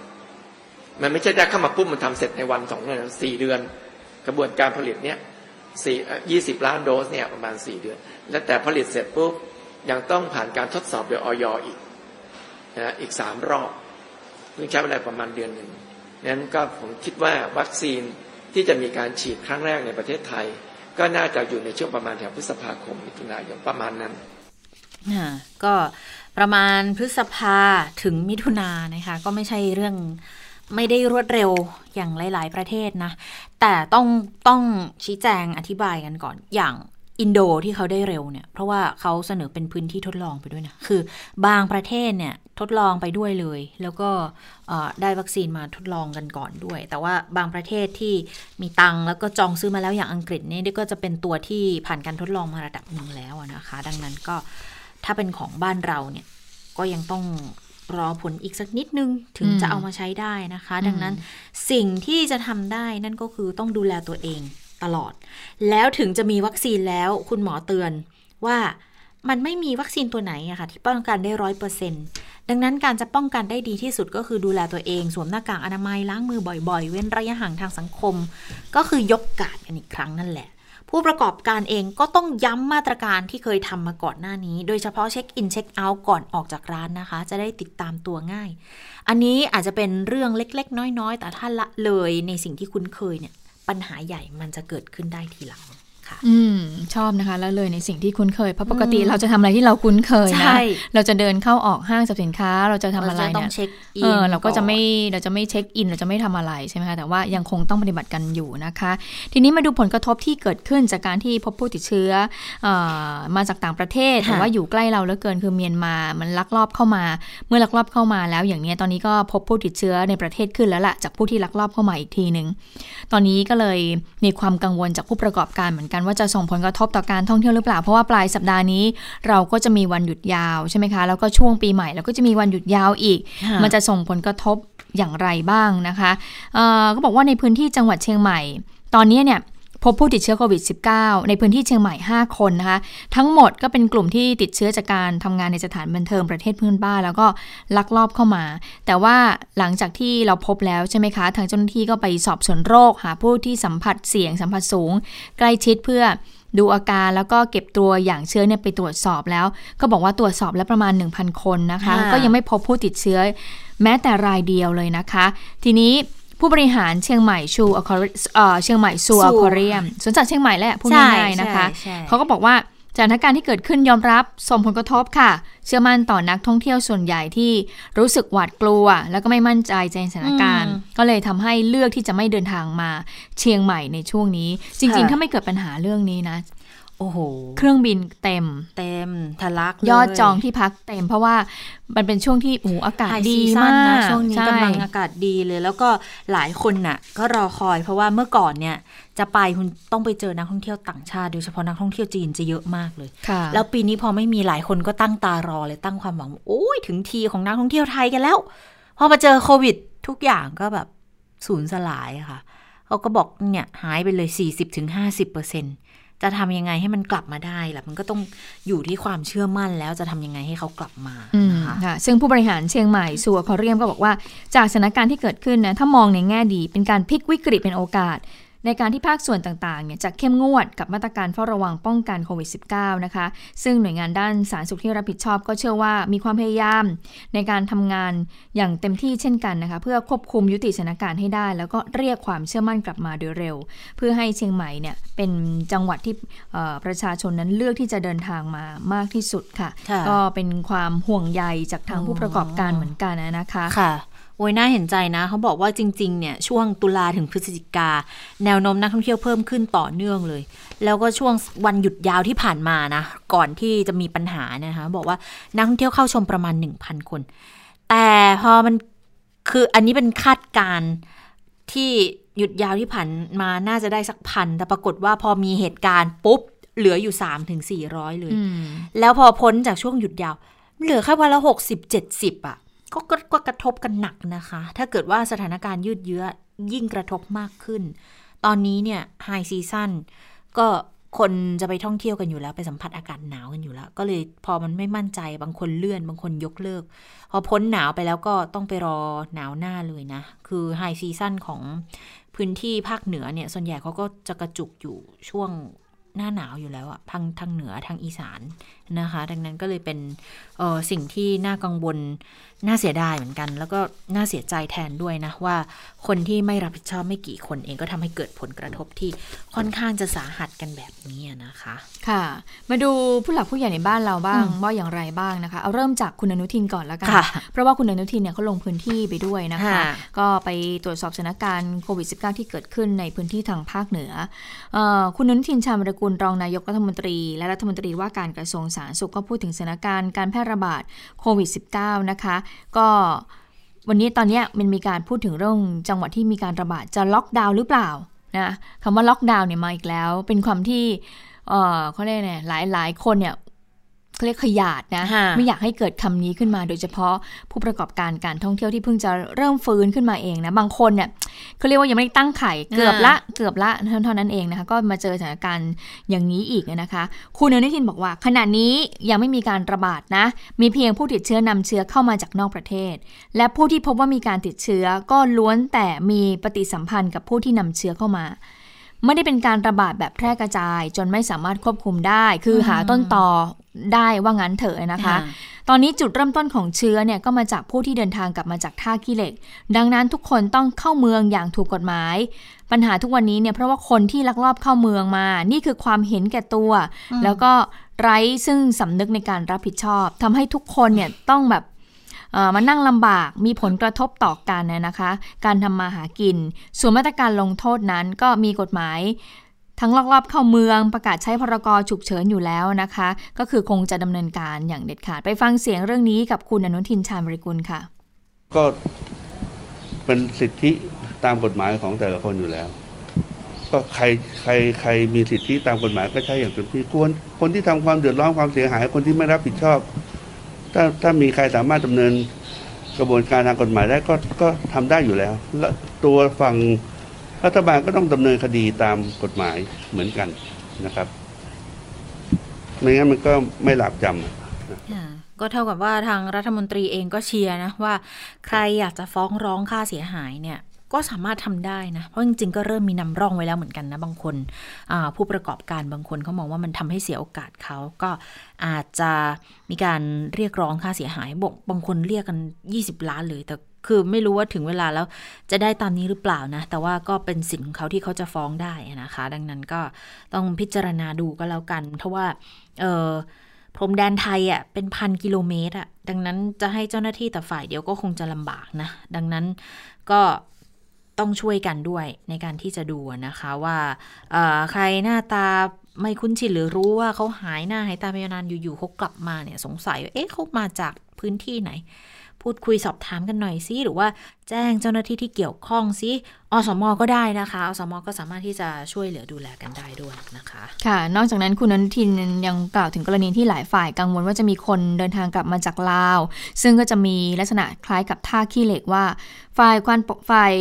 มันไม่ใช่ได้เข้ามาปุ๊บมันทำเสร็จในวันสองเดือนสี่เดือน กระบวนการผลิตเนี้ยสี่ยี่สิบล้านโดสเนี่ยประมาณสี่เดือน แล้วแต่ผลิตเสร็จปุ๊บยังต้องผ่านการทดสอบโดยออยอีกนะอีกสามรอบซึ่งใช้เวลาประมาณเดือนหนึ่งนั้นก็ผมคิดว่าวัคซีนที่จะมีการฉีดครั้งแรกในประเทศไทย ก็น่าจะอยู่ในช่วงประมาณแถวพฤษภาคมมิถุนายนประมาณนั้นก็ประมาณพฤษภาถึงมิถุนานะคะ ก็ไม่ใช่เรื่อง ไม่ได้รวดเร็วอย่างหลาย ๆ ประเทศนะ แต่ต้องต้องชี้แจงอธิบายกันก่อน อย่างอินโดที่เขาได้เร็วเนี่ย เพราะว่าเขาเสนอเป็นพื้นที่ทดลองไปด้วยนะ คือบางประเทศเนี่ยทดลองไปด้วยเลย แล้วก็ได้วัคซีนมาทดลองกันก่อนด้วย แต่ว่าบางประเทศที่มีตังแล้วก็จองซื้อมาแล้วอย่างอังกฤษนี่ก็จะเป็นตัวที่ผ่านการทดลองมาระดับหนึ่งแล้วนะคะ ดังนั้นก็ถ้าเป็นของบ้านเราเนี่ยก็ยังต้อง รอผลอีกสักนิดนึงถึงจะเอามาใช้ได้นะคะ ดังนั้นสิ่งที่จะทำได้นั่นก็คือต้องดูแลตัวเองตลอด แล้วถึงจะมีวัคซีนแล้วคุณหมอเตือนว่ามันไม่มีวัคซีนตัวไหนอะค่ะที่ป้องกันได้ร้อยเปอร์เซ็นต์ดังนั้นการจะป้องกันได้ดีที่สุดก็คือดูแลตัวเอง สวมหน้ากากอนามัยล้างมือบ่อยๆ เว้นระยะห่างทางสังคม ก็คือยกกาดกันอีกครั้งนั่นแหละ ผู้ประกอบการเองก็ต้องย้ำมาตรการที่เคยทำมาก่อนหน้านี้ โดยเฉพาะเช็คอินเช็คเอาท์ก่อนออกจากร้านนะคะ จะได้ติดตามตัวง่าย อันนี้อาจจะเป็นเรื่องเล็ก ๆ น้อย ๆ แต่ถ้าละเลยในสิ่งที่คุณเคยเนี่ยปัญหาใหญ่มันจะเกิดขึ้นได้ทีหลัง อืม ชอบนะคะ แล้วเลยในสิ่งที่คุ้นเคย เพราะปกติเราจะทำอะไรที่เราคุ้นเคยนะ เราจะเดินเข้าออกห้างสรรพสินค้า เราจะทำอะไรเนี่ยเออเราก็จะไม่ เราจะไม่เช็คอิน เราจะไม่ทำอะไรใช่ไหมคะ แต่ว่ายังคงต้องปฏิบัติกันอยู่นะคะ ทีนี้มาดูผลกระทบที่เกิดขึ้นจากการที่พบผู้ติดเชื้ออมาจากต่างประเทศแต่ว่าอยู่ใกล้เราเหลือเกิน คือเมียนมา มันลักลอบเข้ามา เมื่อลักลอบเข้ามาแล้ว อย่างนี้ตอนนี้ก็พบผู้ติดเชื้อในประเทศขึ้นแล้วละจากผู้ที่ลักลอบเข้ามาอีกทีหนึ่งตอนนี้ก็เลยมีความกังวลจากผู้ประกอบการเหมือนกันว่าจะส่งผลกระทบต่อการท่องเที่ยวหรือเปล่า เพราะว่าปลายสัปดาห์นี้ เราก็จะมีวันหยุดยาวใช่ไหมคะ แล้วก็ช่วงปีใหม่เราก็จะมีวันหยุดยาวอีก มันจะส่งผลกระทบอย่างไรบ้างนะคะ ก็บอกว่าในพื้นที่จังหวัดเชียงใหม่ ตอนนี้เนี่ย พบผู้ติดเชื้อโควิด -19 ในพื้นที่เชียงใหม่ 5 คนนะคะ ทั้งหมดก็เป็นกลุ่มที่ติดเชื้อจากการทำงานในสถานบันเทิงประเทศเพื่อนบ้าน แล้วก็ลักลอบเข้ามา แต่ว่าหลังจากที่เราพบแล้วใช่ไหมคะ ทางเจ้าหน้าที่ก็ไปสอบสวนโรคหาผู้ที่สัมผัสเสี่ยงสัมผัสสูง ใกล้ชิดเพื่อดูอาการแล้วก็เก็บตัวอย่างเชื้อเนี่ยไปตรวจสอบแล้ว ก็บอกว่าตรวจสอบแล้วประมาณ 1,000 คนนะคะ ก็ยังไม่พบผู้ติดเชื้อ แม้แต่รายเดียวเลยนะคะ ทีนี้ ผู้บริหารเชียงใหม่ชูอคอเชียงใหม่ซูอคอเรียมสวนสัตว์เชียงใหม่แหละพูดง่ายๆนะคะเขาก็บอกว่าสถานการณ์ที่เกิดขึ้นยอมรับส่งผลกระทบค่ะ เชื่อมั่นต่อนักท่องเที่ยวส่วนใหญ่ที่รู้สึกหวาดกลัว แล้วก็ไม่มั่นใจในสถานการณ์ ก็เลยทำให้เลือกที่จะไม่เดินทางมาเชียงใหม่ในช่วงนี้ จริง ๆ ถ้าไม่เกิดปัญหาเรื่องนี้นะ โอ้โห เครื่องบินเต็ม เต็ม ทะลักยอดจองที่พักเต็ม เพราะว่ามันเป็นช่วงที่โอ้อากาศดีมากช่วงนี้กำลังอากาศดีเลย แล้วก็หลายคนน่ะ ก็รอคอยเพราะว่าเมื่อก่อนเนี่ย จะไปคุณต้องไปเจอนักท่องเที่ยวต่างชาติโดยเฉพาะนักท่องเที่ยวจีนจะเยอะมากเลย แล้วปีนี้พอไม่มีหลายคนก็ตั้งตารอเลยตั้งความหวังโอ้ยถึงทีของนักท่องเที่ยวไทยกันแล้วพอมาเจอโควิด ทุกอย่างก็แบบสูญสลายค่ะเขาก็บอกเนี่ยหายไปเลย 40-50%เปอร์เซ็นต์ จะทำยังไงให้มันกลับมาได้ล่ะมันก็ต้องอยู่ที่ความเชื่อมั่นแล้วจะทำยังไงให้เขากลับมาค่ะซึ่งผู้บริหารเชียงใหม่สัวคอเรียมก็บอกว่า จากสถานการณ์ที่เกิดขึ้นนะถ้ามองในแง่ดีเป็นการพลิกวิกฤตเป็นโอกาส ในการที่ภาคส่วนต่างๆเนี่ยจะเข้มงวดกับมาตรการเฝ้าระวังป้องกันโควิด -19 นะคะ ซึ่งหน่วยงานด้านสาธารณสุขที่รับผิดชอบก็เชื่อว่ามีความพยายาม ในการทำงานอย่างเต็มที่เช่นกันนะคะ เพื่อควบคุมยุติสถานการณ์ให้ได้ แล้วก็เรียกความเชื่อมั่นกลับมาโดยเร็ว เพื่อให้เชียงใหม่เนี่ยเป็นจังหวัดที่ประชาชนนั้นเลือกที่จะเดินทางมามากที่สุดค่ะ ก็เป็นความห่วงใยจากทางผู้ประกอบการเหมือนกันนะคะค่ะ โอ้ยน่าเห็นใจนะ เขาบอกว่าจริง ๆ เนี่ย ช่วงตุลาถึงพฤศจิกา แนวโน้มนักท่องเที่ยวเพิ่มขึ้นต่อเนื่องเลย แล้วก็ช่วงวันหยุดยาวที่ผ่านมานะ ก่อนที่จะมีปัญหานะคะบอกว่านักท่องเที่ยวเข้าชมประมาณ 1,000 คน แต่พอมันคืออันนี้เป็นคาดการที่หยุดยาวที่ผ่านมาน่าจะได้สักพันแต่ปรากฏว่าพอมีเหตุการณ์ปุ๊บเหลืออยู่สามถึงสี่ร้อยเลย แล้วพอพ้นจากช่วงหยุดยาว เหลือแค่วันละหกสิบเจ็ดสิบอะ ก็ก็กระทบกันหนักนะคะ ถ้าเกิดว่าสถานการณ์ยืดเยื้อยิ่งกระทบมากขึ้น ตอนนี้เนี่ย high season ก็คนจะไปท่องเที่ยวกันอยู่แล้ว ไปสัมผัสอากาศหนาวกันอยู่แล้ว ก็เลยพอมันไม่มั่นใจบางคนเลื่อน บางคนยกเลิก พอพ้นหนาวไปแล้วก็ต้องไปรอหนาวหน้าเลยนะ คือ high season ของพื้นที่ภาคเหนือเนี่ย ส่วนใหญ่เขาก็จะกระจุกอยู่ช่วงหน้าหนาวอยู่แล้วอะทางทางเหนือทางอีสานนะคะ ดังนั้นก็เลยเป็นสิ่งที่น่ากังวลน่าเสียดายเหมือนกัน แล้วก็น่าเสียใจแทนด้วยนะว่า คนที่ไม่รับผิดชอบไม่กี่คนเองก็ทำให้เกิดผลกระทบที่ค่อนข้างจะสาหัสกันแบบนี้นะคะ ค่ะ มาดูผู้หลักผู้ใหญ่ในบ้านเราบ้างว่าอย่างไรบ้างนะคะ เอาเริ่มจากคุณอนุทินก่อนแล้วกันเพราะว่าคุณอนุทินเนี่ยเขาลงพื้นที่ไปด้วยนะคะ ก็ไปตรวจสอบสถานการณ์โควิด -19 ที่เกิดขึ้นในพื้นที่ทางภาคเหนือคุณอนุทินชาญวรกุลรองนายกรัฐมนตรี และรัฐมนตรีว่าการกระทรวงสาธารณสุขก็พูดถึงสถานการณ์การแพร่ระบาดโควิด -19 นะคะ ก็วันนี้ตอนนี้มันมีการพูดถึงเรื่องจังหวัดที่มีการระบาดจะล็อกดาวน์หรือเปล่านะคำว่าล็อกดาวน์เนี่ยมาอีกแล้ว เป็นความที่เออเขาเรียกไงหลายหลายคนเนี่ย เขาเรียกขยาดนะค่ะไม่อยากให้เกิดคำนี้ขึ้นมา โดยเฉพาะผู้ประกอบการการท่องเที่ยวที่เพิ่งจะเริ่มฟื้นขึ้นมาเองนะ บางคนเนี่ยเขาเรียกว่ายังไม่ได้ตั้งไข่เกือบละเกือบละเท่านั้นเองนะคะ ก็มาเจอสถานการณ์อย่างนี้อีกนะคะ คุณอนุทินบอกว่า ขณะนี้ยังไม่มีการระบาดนะ มีเพียงผู้ติดเชื้อนำเชื้อเข้ามาจากนอกประเทศ และผู้ที่พบว่ามีการติดเชื้อก็ล้วนแต่มีปฏิสัมพันธ์กับผู้ที่นำเชื้อเข้ามา ไม่ได้เป็นการระบาดแบบแพร่กระจาย จนไม่สามารถควบคุมได้ คือหาต้นตอได้ว่างั้นเถอะนะคะ ตอนนี้จุดเริ่มต้นของเชื้อเนี่ยก็มาจากผู้ที่เดินทางกลับมาจากท่าขี้เหล็ก ดังนั้นทุกคนต้องเข้าเมืองอย่างถูกกฎหมาย ปัญหาทุกวันนี้เนี่ยเพราะว่าคนที่ลักลอบเข้าเมืองมา นี่คือความเห็นแก่ตัว แล้วก็ไร้ซึ่งสำนึกในการรับผิดชอบทำให้ทุกคนเนี่ยต้องแบบเอ่อ มานั่งลำบากมีผลกระทบต่อกันนะนะคะ การทำมาหากิน ส่วนมาตรการลงโทษนั้นก็มีกฎหมายทั้งลักลอบเข้าเมืองประกาศใช้พรกฉุกเฉินอยู่แล้วนะคะ ก็คือคงจะดำเนินการอย่างเด็ดขาดไปฟังเสียงเรื่องนี้กับคุณอนุทินชาญบริกุลค่ะ ก็เป็นสิทธิตามกฎหมายของแต่ละคนอยู่แล้ว ก็ใครใครใครมีสิทธิตามกฎหมายก็ใช้อย่างเต็มที่ควรคนที่ทำความเดือดร้อนความเสียหายคนที่ไม่รับผิดชอบ ถ้าถ้ามีใครสามารถดำเนินกระบวนการทางกฎหมายได้ก็ก็ทำได้อยู่แล้ว และตัวฝั่งรัฐบาลก็ต้องดำเนินคดีตามกฎหมายเหมือนกันนะครับไม่งั้นมันก็ไม่หลาบจำก็เท่ากับว่าทางรัฐมนตรีเองก็เชียร์นะว่า ใครอยากจะฟ้องร้องค่าเสียหายเนี่ย ก็สามารถทำได้นะ เพราะจริงๆ ก็เริ่มมีนำร่องไว้แล้วเหมือนกันนะ บางคนผู้ประกอบการบางคนเขามองว่ามันทำให้เสียโอกาสเขาก็อาจจะมีการเรียกร้องค่าเสียหายบบางคนเรียกกัน 20 ล้านเลยแต่คือไม่รู้ว่าถึงเวลาแล้วจะได้ตามนี้หรือเปล่านะ แต่ว่าก็เป็นสิทธิ์ของเขาที่เขาจะฟ้องได้นะคะ ดังนั้นก็ต้องพิจารณาดูก็แล้วกัน เพราะว่าเออพรมแดนไทยอะเป็นพันกิโลเมตรอะดังนั้นจะให้เจ้าหน้าที่แต่ฝ่ายเดียวก็คงจะลำบากนะ ดังนั้นก็ ต้องช่วยกันด้วยในการที่จะดูนะคะว่าใครหน้าตาไม่คุ้นชินหรือรู้ว่าเขาหายหน้าหายตาไปนานอยู่ๆเขากลับมาเนี่ยสงสัยว่าเอ๊ะเขามาจากพื้นที่ไหน พูดคุยสอบถามกันหน่อยซิหรือว่าแจ้งเจ้าหน้าที่ที่เกี่ยวข้องซิอสมก็ได้นะคะอสมก็สามารถที่จะช่วยเหลือดูแลกันได้ด้วยนะคะ ค่ะ นอกจากนั้นคุณอนุทินยังกล่าวถึงกรณีที่หลายฝ่ายกังวลว่าจะมีคนเดินทางกลับมาจากลาว ซึ่งก็จะมีลักษณะคล้ายกับท่าขี้เหล็กว่า ฝ่ายความปกฝ่าย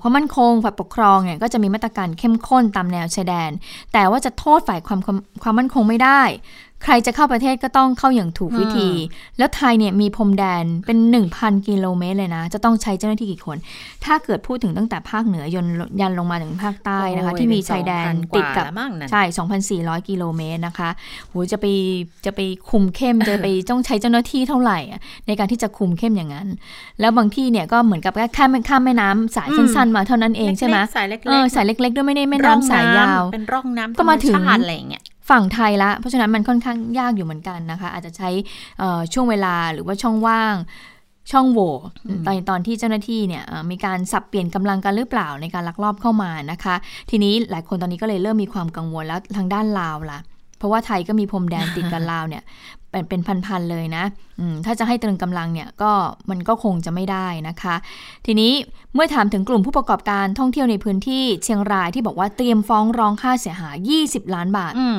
ความมั่นคงฝ่ายปกครองเนี่ยก็จะมีมาตรการเข้มข้นตามแนวชายแดน แต่ว่าจะโทษฝ่ายความความความมั่นคงไม่ได้ ใครจะเข้าประเทศก็ต้องเข้าอย่างถูกวิธี แล้วไทยเนี่ยมีพรมแดนเป็น 1,000 กิโลเมตรเลยนะ จะต้องใช้เจ้าหน้าที่กี่คน ถ้าเกิดพูดถึงตั้งแต่ภาคเหนือยนยันลงมาถึงภาคใต้นะคะโอ้ยที่มีชายแดนเป็น2,000ติดกับกว่าแล้วมั้งนั่นใช่ 2,400 กิโลเมตรนะคะโหจะไปจะไปคุมเข้มจะไปต้องใช้เจ้าหน้าที่เท่าไหร่อะในการที่จะคุมเข้มอย่างนั้น แล้วบางที่เนี่ยก็เหมือนกับแค่ข้ามข้ามแม่น้ำสายสั้นๆมาเท่านั้นเองใช่ไหมสายเล็กๆเออสายเล็กๆด้วยไม่ได้แม่น้ำสายยาวเป็นร่องน้ำก็มาถึงธรรชติอะไรอย่างเงี้ย ฝั่งไทยละ เพราะฉะนั้นมันค่อนข้างยากอยู่เหมือนกันนะคะ อาจจะใช้เอ่อช่วงเวลาหรือว่าช่องว่างช่องโหว่ตอนตอนที่เจ้าหน้าที่เนี่ยเอ่อมีการสับเปลี่ยนกำลังกันหรือเปล่าในการลักลอบเข้ามานะคะ ทีนี้หลายคนตอนนี้ก็เลยเริ่มมีความกังวลแล้วทางด้านลาวล่ะ เพราะว่าไทยก็มีพรมแดนติดกับลาวเนี่ยเป็นเป็นพันๆเลยนะอืมถ้าจะให้ตรึงกำลังเนี่ยก็มันก็คงจะไม่ได้นะคะ ทีนี้เมื่อถามถึงกลุ่มผู้ประกอบการท่องเที่ยวในพื้นที่เชียงรายที่บอกว่าเตรียมฟ้องร้องค่าเสียหาย 20 ล้านบาทอืม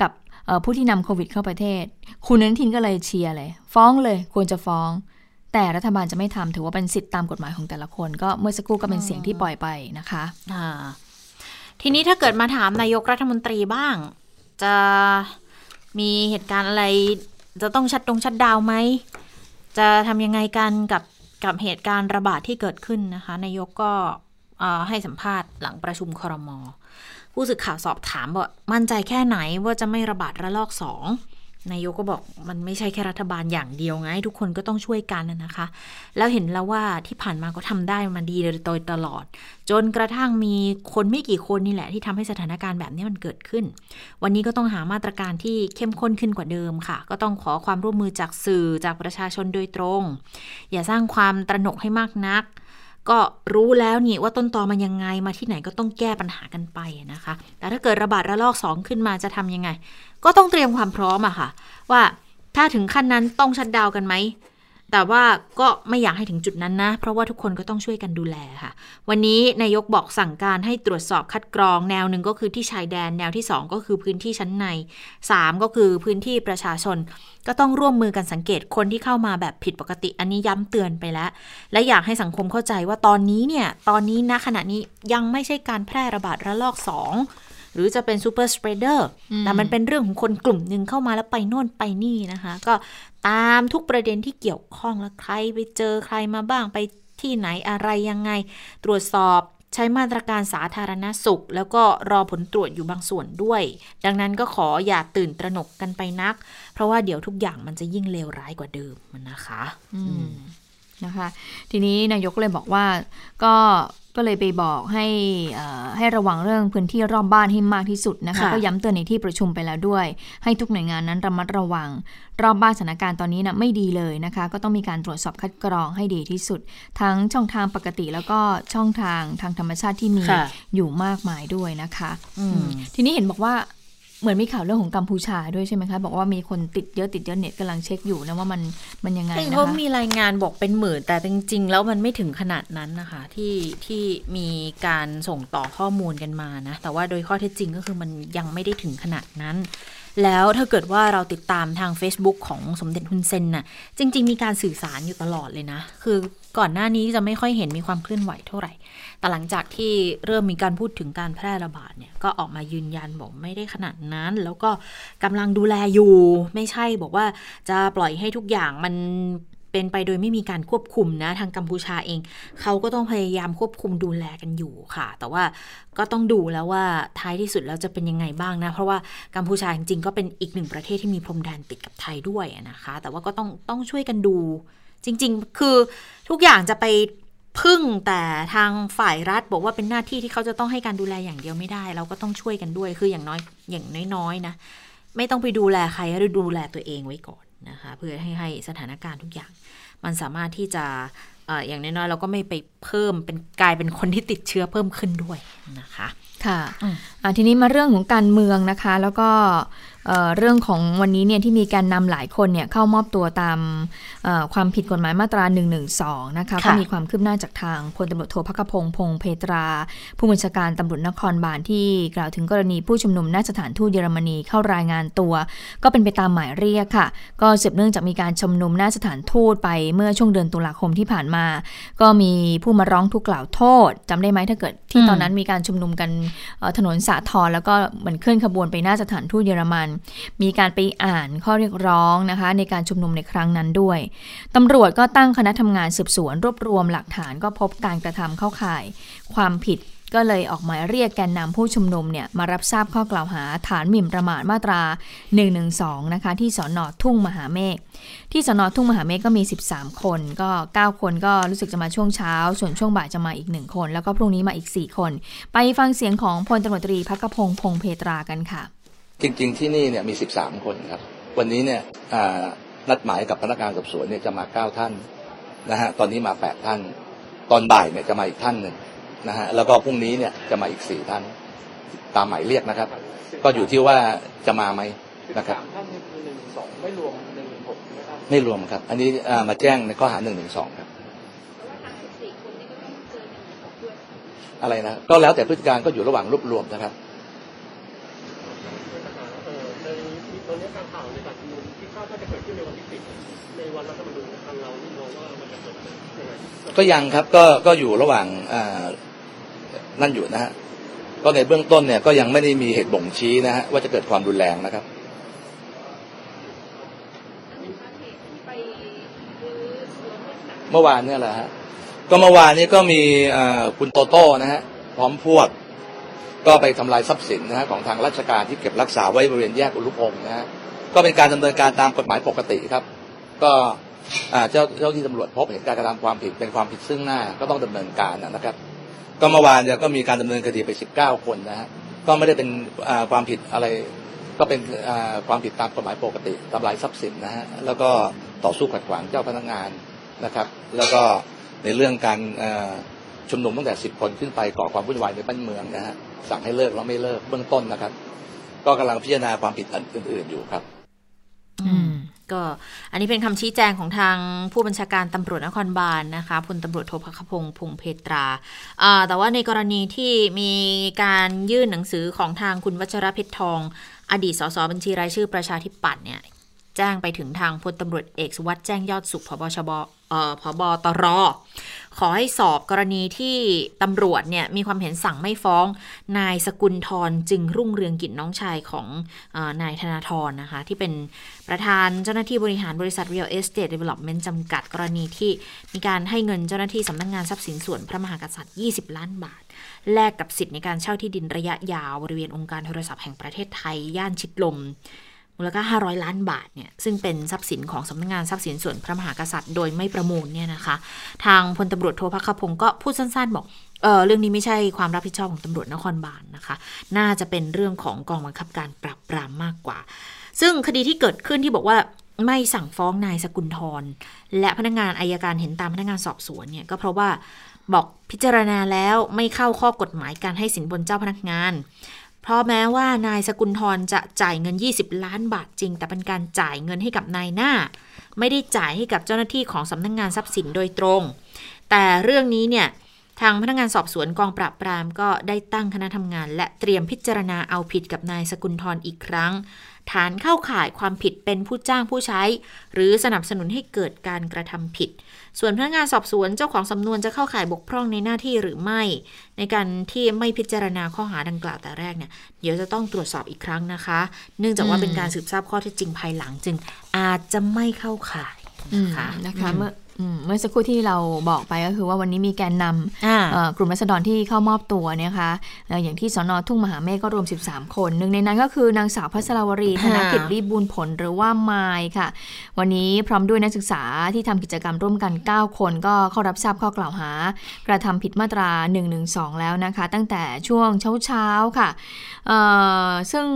กับเอ่อผู้ที่นำโควิดเข้าประเทศ คุณอนุทินก็เลยเชียร์เลย ฟ้องเลยควรจะฟ้อง แต่รัฐบาลจะไม่ทำถือว่าเป็นสิทธิตามกฎหมายของแต่ละคน ก็เมื่อสักครู่ก็เป็นเสียงที่ปล่อยไปนะคะอ่าทีนี้ถ้าเกิดมาถามนายกรัฐมนตรีบ้าง จะมีเหตุการณ์อะไร จะต้องชัดตรงชัดดาวไหม จะทำยังไงกันกับกับเหตุการณ์ระบาดที่เกิดขึ้นนะคะนายกก็ให้สัมภาษณ์หลังประชุมครมผู้สื่อข่าวสอบถามว่ามั่นใจแค่ไหนว่าจะไม่ระบาดระลอกสอง นายกก็บอกมันไม่ใช่แค่รัฐบาลอย่างเดียวไง ทุกคนก็ต้องช่วยกันนะนะคะ แล้วเห็นแล้วว่าที่ผ่านมาก็ทำได้มาดีโดยตลอด จนกระทั่งมีคนไม่กี่คนนี่แหละ ที่ทำให้สถานการณ์แบบนี้มันเกิดขึ้น วันนี้ก็ต้องหามาตรการที่เข้มข้นขึ้นกว่าเดิมค่ะ ก็ต้องขอความร่วมมือจากสื่อจากประชาชนโดยตรง อย่าสร้างความตระหนกให้มากนัก ก็รู้แล้วนี่ว่าต้นตอมันยังไงมาที่ไหนก็ต้องแก้ปัญหากันไปนะคะ แต่ถ้าเกิดระบาดระลอกสองขึ้นมาจะทำยังไง ก็ต้องเตรียมความพร้อมอะค่ะ ว่าถ้าถึงขั้นนั้นต้องชัดดาวน์กันไหม แต่ว่าก็ไม่อยากให้ถึงจุดนั้นนะ เพราะว่าทุกคนก็ต้องช่วยกันดูแลค่ะ วันนี้นายกบอกสั่งการให้ตรวจสอบคัดกรอง แนวหนึ่งก็คือที่ชายแดน แนวที่ 2 ก็คือพื้นที่ชั้นใน 3 ก็คือพื้นที่ประชาชน ก็ต้องร่วมมือกันสังเกตคนที่เข้ามาแบบผิดปกติ อันนี้ย้ำเตือนไปแล้ว และอยากให้สังคมเข้าใจว่าตอนนี้เนี่ย ตอนนี้ณขณะนี้ยังไม่ใช่การแพร่ระบาดระลอก 2 หรือจะเป็น super spreader แต่มันเป็นเรื่องของคนกลุ่มหนึ่งเข้ามาแล้วไปโน่นไปนี่นะคะ ก็ตามทุกประเด็นที่เกี่ยวข้องแล้วใครไปเจอใครมาบ้างไปที่ไหนอะไรยังไง ตรวจสอบใช้มาตรการสาธารณสุข แล้วก็รอผลตรวจอยู่บางส่วนด้วย ดังนั้นก็ขออย่าตื่นตระหนกกันไปนัก เพราะว่าเดี๋ยวทุกอย่างมันจะยิ่งเลวร้ายกว่าเดิมนะคะนะคะ ทีนี้นายกเลยบอกว่าก็ ก็เลยไปบอกให้ให้ระวังเรื่องพื้นที่รอบบ้านให้มากที่สุดนะคะ ก็ย้ำเตือนในที่ประชุมไปแล้วด้วย ให้ทุกหน่วยงานนั้นระมัดระวัง รอบบ้านสถานการณ์ตอนนี้นะไม่ดีเลยนะคะ ก็ต้องมีการตรวจสอบคัดกรองให้ดีที่สุด ทั้งช่องทางปกติแล้วก็ช่องทางทางธรรมชาติที่มีอยู่มากมายด้วยนะคะทีนี้เห็นบอกว่า เหมือนมีข่าวเรื่องของกัมพูชาด้วยใช่ไหมคะ บอกว่ามีคนติดเยอะติดเยอะเน็ตกำลังเช็คอยู่นะว่ามันมันยังไงนะคะเขามีรายงานบอกเป็นหมื่น แต่จริง ๆ แล้วมันไม่ถึงขนาดนั้นนะคะ ที่ที่มีการส่งต่อข้อมูลกันมานะ แต่ว่าโดยข้อเท็จจริงก็คือมันยังไม่ได้ถึงขนาดนั้น แล้วถ้าเกิดว่าเราติดตามทาง Facebook ของสมเด็จฮุนเซนน่ะ จริง ๆ มีการสื่อสารอยู่ตลอดเลยนะ คือก่อนหน้านี้จะไม่ค่อยเห็นมีความเคลื่อนไหวเท่าไหร่ แต่หลังจากที่เริ่มมีการพูดถึงการแพร่ระบาดเนี่ย ก็ออกมายืนยันบอกไม่ได้ขนาดนั้น แล้วก็กำลังดูแลอยู่ ไม่ใช่บอกว่าจะปล่อยให้ทุกอย่างมัน เป็นไปโดยไม่มีการควบคุมนะทางกัมพูชาเอง เขาก็ต้องพยายามควบคุมดูแลกันอยู่ค่ะ แต่ว่าก็ต้องดูแล้วว่าท้ายที่สุดแล้วจะเป็นยังไงบ้างนะ เพราะว่ากัมพูชาจริงๆก็เป็นอีกหนึ่งประเทศที่มีพรมแดนติดกับไทยด้วยนะคะ แต่ว่าก็ต้องต้องช่วยกันดู จริง ๆ คือทุกอย่างจะไปพึ่งแต่ทางฝ่ายรัฐบอกว่าเป็นหน้าที่ที่เขาจะต้องให้การดูแลอย่างเดียวไม่ได้ เราก็ต้องช่วยกันด้วยคืออย่างน้อยอย่างน้อยๆนะไม่ต้องไปดูแลใครหรือดูแลตัวเองไว้ก่อนนะคะ เพื่อให้ให้สถานการณ์ทุกอย่าง มันสามารถที่จะอย่างน้อยๆเราก็ไม่ไปเพิ่มเป็นกลายเป็นคนที่ติดเชื้อเพิ่มขึ้นด้วยนะคะ ค่ะทีนี้มาเรื่องของการเมืองนะคะ แล้วก็ เรื่องของวันนี้เนี่ยที่มีการนำหลายคนเนี่ยเข้ามอบตัวตามความผิดกฎหมายมาตรา1นึนะคะก็มีความคืบหน้าจากทางพลตำรวจโทพักพงพงเพตรา ผู้บัญชาการตำรวจนครบาลที่กล่าวถึงกรณีผู้ชุมนุมหน้าสถานทูตเยอรมนีเข้ารายงานตัว ก็เป็นไปตามหมายเรียกค่ะ ก็สืบเนื่องจากมีการชุมนุมหน้าสถานทูตไปเมื่อช่วงเดือนตุลาคมที่ผ่านมา ก็มีผู้มาร้องทุกข์กล่าวโทษจำได้ไหมถ้าเกิดที่ตอนนั้นมีการชุมนุมกันถนนสาทรแล้วก็เหมือนเคลื่อนขบวนไปหน้าสถานทูตเยอรมันมีการไปอ่านข้อเรียกร้องนะคะ ในการชุมนุมในครั้งนั้นด้วยตำรวจก็ตั้งคณะทำงานสืบสวน รวบรวมหลักฐานก็พบการกระทำเข้าข่าย ความผิดก็เลยออกหมายเรียกแกนนำผู้ชุมนุมเนี่ยมารับทราบข้อกล่าวหาฐานหมิ่นประมาทมาตรา 112 นะคะ ที่สอนอทุ่งมหาเมฆที่สอนอทุ่งมหาเมฆก็มี 13 คน ก็ 9 คนก็รู้สึกจะมาช่วงเช้า ส่วนช่วงบ่ายจะมาอีกหนึ่งคน แล้วก็พรุ่งนี้มาอีก 4 คน ไปฟังเสียงของพลตำรวจตรีพักพงพงเพตรากันค่ะ จริง ๆ ที่นี่เนี่ยมีสิบสามคนครับ วันนี้เนี่ยนัดหมายกับพนักงานสอบสวนเนี่ยจะมาเก้าท่านนะฮะตอนนี้มาแปดท่าน ตอนบ่ายเนี่ยจะมาอีกท่านหนึ่งนะฮะแล้วก็พรุ่งนี้เนี่ยจะมาอีกสี่ท่าน ตามหมายเรียกนะครับ ก็อยู่ที่ว่าจะมาไหมนะครับท่านคือหนึ่งสองไม่รวมหนึ่งหกไม่รวมครับ อันนี้มาแจ้งในข้อหาหนึ่งหนึ่งสองครับอะไรนะก็แล้วแต่พฤติการก็อยู่ระหว่างรวบรวมนะครับ ก็ยังครับก็ก็อยู่ระหว่างนั่นอยู่นะฮะก็ในเบื้องต้นเนี่ยก็ยังไม่ได้มีเหตุบ่งชี้นะฮะว่าจะเกิดความรุนแรงนะครับเมื่อวานเนี่ยแหละฮะก็เมื่อวานนี้ก็มีคุณโตโต้นะฮะพร้อมพวก ก็ไปทำลายทรัพย์สินนะฮะของทางราชการที่เก็บรักษาไว้บริเวณแยกอุรุพงศ์นะฮะก็เป็นการดำเนินการตามกฎหมายปกติครับ ก็ เจ้าเจ้าที่ตำรวจพบเห็นการกระทำความผิดเป็นความผิดซึ่งหน้าก็ต้องดำเนินการนะครับ ก็เมื่อวานเนี่ยก็มีการดำเนินคดีไปสิบเก้าคนนะฮะก็ไม่ได้เป็นความผิดอะไร ก็เป็นความผิดตามกฎหมายปกติทำลายทรัพย์สินนะฮะแล้วก็ต่อสู้ขัดขวางเจ้าพนักงานนะครับ แล้วก็ในเรื่องการชุมนุมตั้งแต่สิบคนขึ้นไปก่อความวุ่นวายในบ้านเมืองนะฮะสั่งให้เลิกแล้วไม่เลิกเบื้องต้นนะครับ ก็กำลังพิจารณาความผิดอื่นๆอยู่ครับ ก็ อันนี้เป็นคำชี้แจงของทางผู้บัญชาการตำรวจนครบาลนะคะพลตำรวจโทพักพงศ์พงเพตรา แต่ว่าในกรณีที่มีการยื่นหนังสือของทางคุณวัชรเพชรทอง อดีตสสบัญชีรายชื่อประชาธิปัตย์เนี่ยแจ้งไปถึงทางพลตำรวจเอกสุวัสด์แจ้งยอดสุขพบชบ พบตรขอให้สอบกรณีที่ตำรวจเนี่ยมีความเห็นสั่งไม่ฟ้อง นายสกุลทรจึงรุ่งเรืองกิจน้องชายของออนายธนาธรนะคะ ที่เป็นประธานเจ้าหน้าที่บริหารบริษัท Real Estate Development จำกัดกรณีที่มีการให้เงินเจ้าหน้าที่สำนักงงานทรัพย์สินส่วนพระมหากษัตริย์ 20 ล้านบาท แลกกับสิทธิ์ในการเช่าที่ดินระยะยาวบริเวณองค์การโทรศัพท์แห่งประเทศไทย ย่านชิดลม มูลค่า 500 ล้านบาทเนี่ยซึ่งเป็นทรัพย์สินของสำนักงานทรัพย์สินส่วนพระมหากษัตริย์ โดยไม่ประมูลเนี่ยนะคะ ทางพลตำรวจโทพักขพงศ์ก็พูดสั้นๆ บอกเออเรื่องนี้ไม่ใช่ความรับผิดชอบของตำรวจนครบาลนะคะ น่าจะเป็นเรื่องของกองบังคับการปราบปรามมากกว่า ซึ่งคดีที่เกิดขึ้นที่บอกว่าไม่สั่งฟ้องนายสกุลทรและพนักงานอายการเห็นตามพนักงานสอบสวนเนี่ยก็เพราะว่าบอกพิจารณาแล้วไม่เข้าข้อกฎหมายการให้สินบนเจ้าพนักงาน เพราะแม้ว่านายสกุลทรจะจ่ายเงิน 20 ล้านบาทจริง แต่เป็นการจ่ายเงินให้กับนายหน้า ไม่ได้จ่ายให้กับเจ้าหน้าที่ของสำนักงงานทรัพย์สินโดยตรง แต่เรื่องนี้เนี่ยทางพนักงานสอบสวนกองปราบปรามก็ได้ตั้งคณะทำงาน และเตรียมพิจารณาเอาผิดกับนายสกุลทรอีกครั้ง ฐานเข้าข่ายความผิดเป็นผู้จ้างผู้ใช้ หรือสนับสนุนให้เกิดการกระทำผิด ส่วนพนักงานสอบสวนเจ้าของสำนวนจะเข้าข่ายบกพร่องในหน้าที่หรือไม่ ในการที่ไม่พิจารณาข้อหาดังกล่าวแต่แรกเนี่ยเดี๋ยวจะต้องตรวจสอบอีกครั้งนะคะ เนื่องจากว่าเป็นการสืบทราบข้อเท็จจริงภายหลังจึง อาจจะไม่เข้าข่ายอืมนะคะนะคะเมื่ออืม เมื่อสักครู่ที่เราบอกไปก็คือว่าวันนี้มีแกนนำอ่าเอ่อกลุ่มรัษฎรที่เข้ามอบตัวเนี่ยค่ะเอ่ออย่างที่สนทุ่งมหาเมฆก็รวม 13 คนหนึ่งในนั้นก็คือนางสาวพัชรวรีธนกิจรีบบุญผลหรือว่าไมายค่ะ วันนี้พร้อมด้วยนักศึกษาที่ทำกิจกรรมร่วมกัน 9 คนก็เข้ารับทราบข้อกล่าวหา กระทำผิดมาตรา 112 แล้วนะคะ ตั้งแต่ช่วงเช้าๆค่ะเอ่อซึ่ง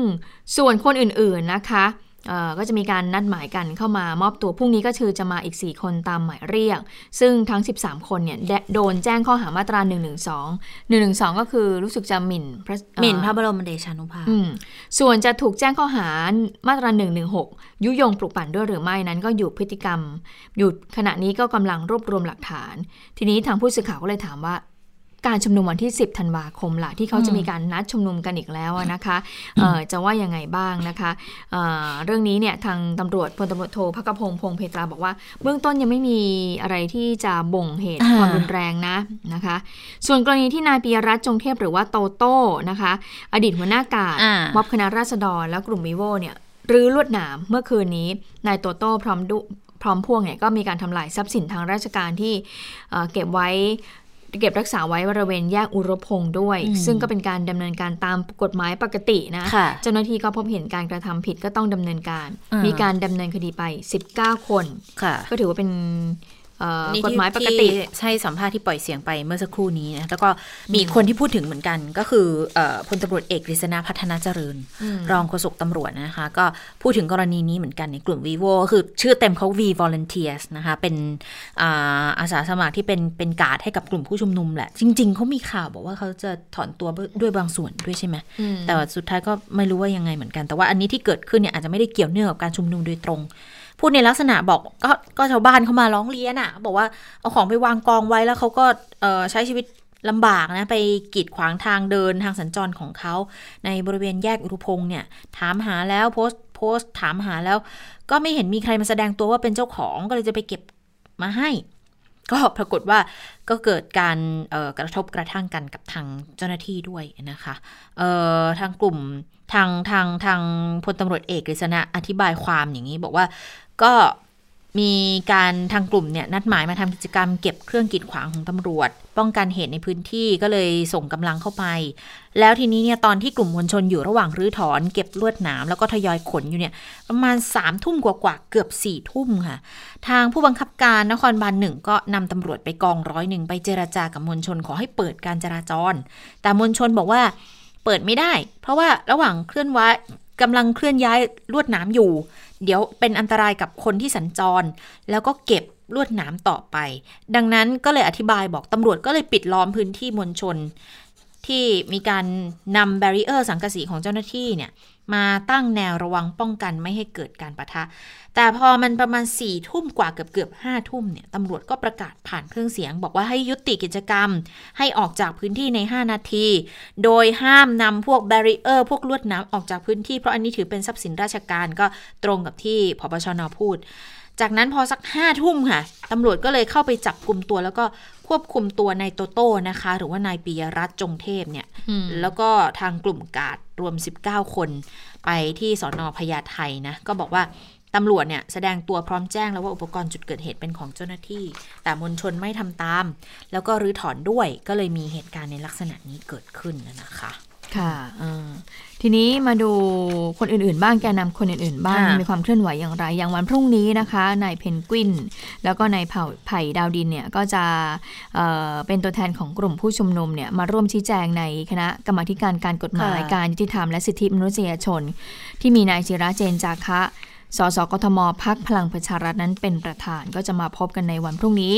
ส่วนคนอื่นๆนะคะเอ่อ ก็จะมีการนัดหมายกันเข้ามามอบตัวพรุ่งนี้ก็คือจะมาอีก 4 คนตามหมายเรียก ซึ่งทั้ง 13 คนเนี่ยได้โดนแจ้งข้อหามาตรา 112 112 ก็คือรู้สึกจะหมิ่นพระเอ่อหมิ่นพระบรมเดชานุภาพอืมส่วนจะถูกแจ้งข้อหามาตรา 116 ยุยงปลุกปั่นด้วยหรือไม่นั้นก็อยู่พฤติกรรม อยู่ขณะนี้ก็กำลังรวบรวมหลักฐาน ทีนี้ทางผู้สื่อข่าวก็เลยถามว่า การชุมนุมวันที่ 10 ธันวาคมล่ะที่เขาจะมีการนัดชุมนุมกันอีกแล้วอะนะคะเอ่อจะว่ายังไงบ้างนะคะเอ่อเรื่องนี้เนี่ยทางตำรวจพลตำรวจโทพักกพงศ์พงเพตราบอกว่า เบื้องต้นยังไม่มีอะไรที่จะบ่งเหตุอ่าความรุนแรงนะนะคะ ส่วนกรณีที่นายปียรัตน์จงเทพหรือว่าโตโต้นะคะ อดีตหัวหน้ากาดอ่าม็อบคณะราษฎรแล้วกลุ่มวิโวเนี่ยรื้อลวดหนามเมื่อคืนนี้นายโตโต้พร้อมดุพร้อมพวกเนี่ยก็มีการทำลายทรัพย์สินทางราชการที่เอ่อเก็บไว้ เก็บรักษาไว้บริเวณแยกอุรพงศ์ด้วยอืมซึ่งก็เป็นการดำเนินการตามกฎหมายปกตินะค่ะเจ้าหน้าที่ก็พบเห็นการกระทำผิดก็ต้องดำเนินการอ่ามีมีการดำเนินคดีไป 19 คนค่ะก็ถือว่าเป็นเอ่อนี่ กฎที่หมายปกติที่ใช่สัมภาษณ์ที่ปล่อยเสียงไปเมื่อสักครู่นี้นะแล้วก็มีคนที่พูดถึงเหมือนกัน ก็คือเอ่อพลตำรวจเอกกฤษณะพัฒนาเจริญ รองโฆษกตำรวจนะคะ ก็พูดถึงกรณีนี้เหมือนกันในกลุ่ม vivo คือชื่อเต็มเขา V Volunteers นะคะ เป็นอ่าอาสาสมัครที่เป็นเป็นการ์ดให้กับกลุ่มผู้ชุมนุมแหละ จริง ๆเขามีข่าวบอกว่าเขาจะถอนตัวด้วยบางส่วนด้วยใช่ไหมแต่ว่าสุดท้ายก็ไม่รู้ว่ายังไงเหมือนกัน แต่ว่าอันนี้ที่เกิดขึ้นเนี่ยอาจจะไม่ได้เกี่ยวเนื่องกับการชุมนุมโดยตรงพู ดในลักษณะบอกก็ก็ชาวบ้านเขามาร้องเรียนอะบอกว่าเอาของไปวางกองไว้แล้วเขาก็ใช้ชีวิตลำบากนะ ไปกีดขวางทางเดินทางสัญจรของเขาในบริเวณแยกอุรุพงษ์เนี่ย ถามหาแล้วโพสต์โพสต์ถามหาแล้ว ก็ไม่เห็นมีใครมาแสดงตัวว่าเป็นเจ้าของก็เลยจะไปเก็บมาให้ ก็ปรากฏว่าก็เกิดการกระทบกระทั่งกันกับทางเจ้าหน้าที่ด้วยนะคะทางกลุ่มทางทางทางพลตำรวจเอกกฤษณะอธิบายความอย่างนี้บอกว่า ก็มีการทางกลุ่มเนี่ยนัดหมายมาทำกิจกรรมเก็บเครื่องกีดขวางของตำรวจ ป้องกันเหตุในพื้นที่ก็เลยส่งกำลังเข้าไป แล้วทีนี้เนี่ยตอนที่กลุ่มมวลชนอยู่ระหว่างรื้อถอนเก็บลวดหนามแล้วก็ทยอยขนอยู่เนี่ยประมาณ3ามทุ่มกว่าๆเกือบ4ี่ทุ่มค่ะ ทางผู้บังคับการนครบาลหนึ่งก็นำตำรวจไปกองร้อยหนึ่งไปเจราจากับมวลชนขอให้เปิดการจราจร แต่มวลชนบอกว่าเปิดไม่ได้ เพราะว่าระหว่างเคลื่อนไหวกำลังเคลื่อนย้ายลวดหนามอยู่ เดี๋ยวเป็นอันตรายกับคนที่สัญจร แล้วก็เก็บลวดหนามต่อไป ดังนั้นก็เลยอธิบายบอกตำรวจก็เลยปิดล้อมพื้นที่มวลชน ที่มีการนำ barrier สังกะสีของเจ้าหน้าที่เนี่ย มาตั้งแนวระวังป้องกันไม่ให้เกิดการปะทะ แต่พอมันประมาณสี่ทุ่มกว่าเกือบเกือบห้าทุ่มเนี่ยตำรวจก็ประกาศผ่านเครื่องเสียง บอกว่าให้ยุติกิจกรรม ให้ออกจากพื้นที่ใน 5 นาที โดยห้ามนำพวกแบรีเออร์พวกลวดน้ำออกจากพื้นที่เพราะอันนี้ถือเป็นทรัพย์สินราชการก็ตรงกับที่พบชนพูด จากนั้นพอสักห้าทุ่มค่ะตำรวจก็เลยเข้าไปจับกลุ่มตัว แล้วก็ควบคุมตัวนายโตโต้นะคะ หรือว่านายปียรัตน์จงเทพเนี่ยอืมแล้วก็ทางกลุ่มกาดรวม 19 คนไปที่สอนอพญาไทนะ ก็บอกว่าตำรวจเนี่ยแสดงตัวพร้อมแจ้งแล้วว่าอุปกรณ์จุดเกิดเหตุเป็นของเจ้าหน้าที่ แต่มวลชนไม่ทำตาม แล้วก็รื้อถอนด้วยก็เลยมีเหตุการณ์ในลักษณะนี้เกิดขึ้นนะคะ ค่ะเออทีนี้มาดูคนอื่นๆ บ้างแกนนำคนอื่นๆ บ้างค่ะมีความเคลื่อนไหวอย่างไร อย่างวันพรุ่งนี้นะคะนายเพนกวิน แล้วก็นายเผ่าไผ่ดาวดินเนี่ยก็จะเอ่อเป็นตัวแทนของกลุ่มผู้ชุมนุมเนี่ยมาร่วมชี้แจงในคณะกรรมาธิการการกฎหมายค่ะการยุติธรรมและสิทธิมนุษยชน ที่มีนายจิระเจนจาคะสสกทมพักพลังประชารัฐนั้นเป็นประธานก็จะมาพบกันในวันพรุ่งนี้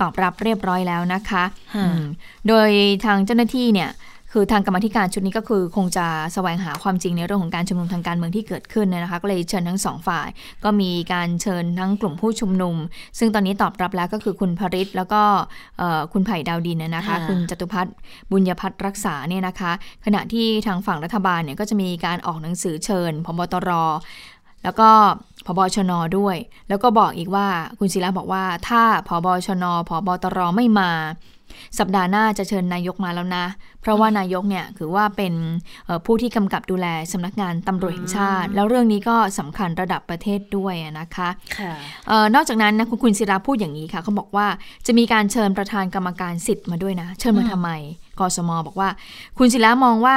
ตอบรับเรียบร้อยแล้วนะคะค่ะอืมโดยทางเจ้าหน้าที่เนี่ย คือทางกรรมาธิการชุดนี้ก็คือคงจะแสวงหาความจริงในเรื่องของการชุมนุมทางการเมืองที่เกิดขึ้นนะคะ ก็เลยเชิญทั้งสองฝ่าย ก็มีการเชิญทั้งกลุ่มผู้ชุมนุม ซึ่งตอนนี้ตอบรับแล้วก็คือคุณภริศแล้วก็เอ่อคุณไผ่ดาวดินนะนะคะค่ะคุณจตุพัฒน์บุญยพัฒน์รักษาเนี่ยนะคะ ขณะที่ทางฝั่งรัฐบาลเนี่ยก็จะมีการออกหนังสือเชิญพบตรแล้วก็พบชนด้วย แล้วก็บอกอีกว่าคุณศิลาบอกว่า ถ้าพบชนพบตรไม่มา สัปดาห์หน้าจะเชิญนายกมาแล้วนะ เพราะว่านายกเนี่ยคือว่าเป็นเอ่อผู้ที่กำกับดูแลสำนักงานตำรวจแห่งชาติ แล้วเรื่องนี้ก็สำคัญระดับประเทศด้วยอะนะคะค่ะเออนอกจากนั้นนะคุณคุณศิราพูดอย่างนี้ค่ะเขาบอกว่าจะมีการเชิญประธานกรรมการสิทธิ์มาด้วยนะ เชิญมาทำไมกสมบอกว่า คุณศิรามองว่า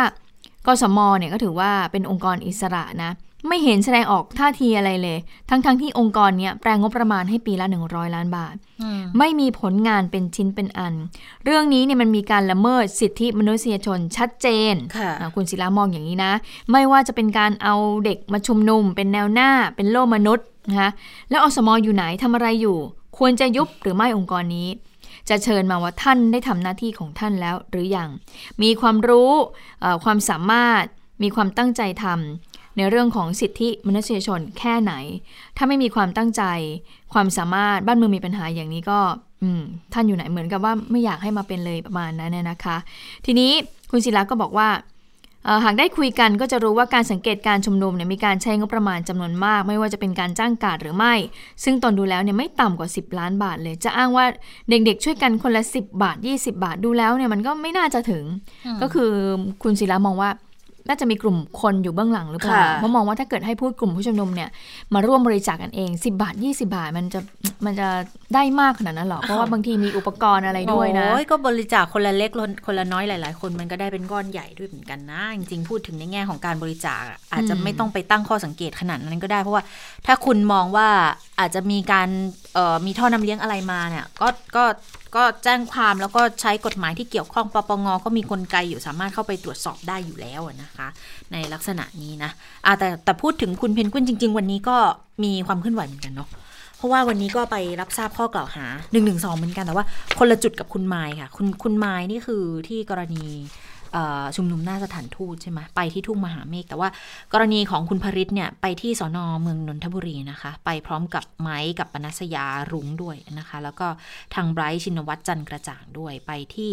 กสมเนี่ยก็ถือว่าเป็นองค์กรอิสระนะ ไม่เห็นแสดงออกท่าทีอะไรเลย ทั้งๆทที่องค์กรเนี้ยแปลงงบประมาณให้ปีละ 100 ล้านบาท ไม่มีผลงานเป็นชิ้นเป็นอัน เรื่องนี้เนี่ยมันมีการละเมิดสิทธิมนุษยชนชัดเจนค่ะอ่าคุณศิลามองอย่างนี้นะ ไม่ว่าจะเป็นการเอาเด็กมาชุมนุม เป็นแนวหน้า เป็นโล่มนุษย์นะคะแล้วอสมอยู่ไหนทำอะไรอยู่ ควรจะยุบหรือไม่องค์กรนี้จะเชิญมาว่าท่านได้ทำหน้าที่ของท่านแล้วหรือยัง มีความรู้เอ่อความสามารถ มีความตั้งใจทำ ในเรื่องของสิทธิมนุษยชนแค่ไหน ถ้าไม่มีความตั้งใจ ความสามารถบ้านเมืองมีปัญหาอย่างนี้ก็อืมท่านอยู่ไหนเหมือนกับว่าไม่อยากให้มาเป็นเลยประมาณนั้นเนี่ยนะคะ ทีนี้คุณศิลาก็บอกว่าเอ่อหากได้คุยกันก็จะรู้ว่าการสังเกตการชุมนุมเนี่ยมีการใช้งบประมาณจำนวนมาก ไม่ว่าจะเป็นการจ้างการหรือไม่ ซึ่งตนดูแล้วเนี่ยไม่ต่ำกว่า 10 ล้านบาทเลย จะอ้างว่าเด็กๆ ช่วยกันคนละ 10 บาท 20 บาทดูแล้วเนี่ยมันก็ไม่น่าจะถึง ก็คือคุณศิลามองว่า น่าจะมีกลุ่มคนอยู่เบื้องหลังหรือเปล่าค่ะเพราะมองว่าถ้าเกิดให้พูดกลุ่มผู้ชุมนุมเนี่ยมาร่วมบริจาคกันเอง 10 บาท 20 บาทมันจะมันจะได้มากขนาดนั้นหรอเพราะว่าบางทีมีอุปกรณ์อะไรด้วยนะโอ้ยก็บริจาคคนละเล็กคนละน้อยหลาย ๆ คนมันก็ได้เป็นก้อนใหญ่ด้วยเหมือนกันนะ จริงๆพูดถึงในแง่ของการบริจาคอะอาจจะอืมไม่ต้องไปตั้งข้อสังเกตขนาดนั้นก็ได้ เพราะว่าถ้าคุณมองว่าอาจจะมีการเอ่อ มีท่อนำเลี้ยงอะไรมาเนี่ยก็ก็ก็แจ้งความแล้วก็ใช้กฎหมายที่เกี่ยวข้องปปงก็มีกลไกอยู่สามารถเข้าไปตรวจสอบได้อยู่แล้วนะคะ ในลักษณะนี้นะอะแต่แต่พูดถึงคุณเพนกวินจริง ๆ วันนี้ก็มีความเคลื่อนไหวเหมือนกันเนาะเพราะว่าวันนี้ก็ไปรับทราบข้อกล่าวหา1นึเหมือนกันแต่ว่าคนละจุดกับคุณไมค์ค่ะ คุณคุณไมค์นี่คือที่กรณี ชุมนุมหน้าสถานทูตใช่ไหมไปที่ทุ่งมหาเมฆแต่ว่ากรณีของคุณพริศเนี่ยไปที่สอนอเมืองนนทบุรีนะคะ ไปพร้อมกับไม้กับปนัสยารุ้งด้วยนะคะ แล้วก็ทางไบรท์ชินวัตรจันกระจ่างด้วยไปที่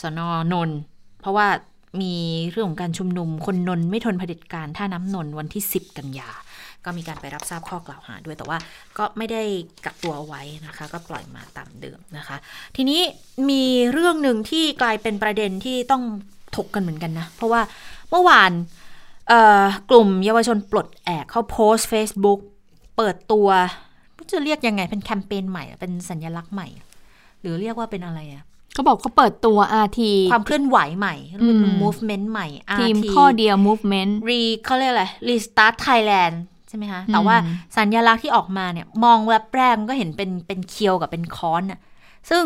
สอนอนนเพราะว่ามีเรื่องของการชุมนุมคนนนไม่ทนเผด็จการท่าน้ำนนวันที่ 10 กันยา ก็มีการไปรับทราบข้อกล่าวหาด้วยแต่ว่าก็ไม่ได้กักตัวเอาไว้นะคะ ก็ปล่อยมาตามเดิมนะคะ ทีนี้มีเรื่องหนึ่งที่กลายเป็นประเด็นที่ต้องถกกันเหมือนกันนะ เพราะว่าเมื่อวานเอ่อกลุ่มเยาวชนปลดแอกเขาโพสต์ Facebook เปิดตัวจะเรียกยังไงเป็นแคมเปญใหม่อะเป็นสัญลักษณ์ใหม่ หรือเรียกว่าเป็นอะไรอะเขาบอกเขาเปิดตัว RT ความเคลื่อนไหวใหม่อืม movement ใหม่ทีม RT ข้อเดียว movement รีเขาเรียกอะไร restart Thailand ใช่ไหมคะ แต่ว่าสัญลักษณ์ที่ออกมาเนี่ยมองแวบแรกมันก็เห็นเป็นเป็นเคียวกับเป็นค้อนน่ะซึ่ง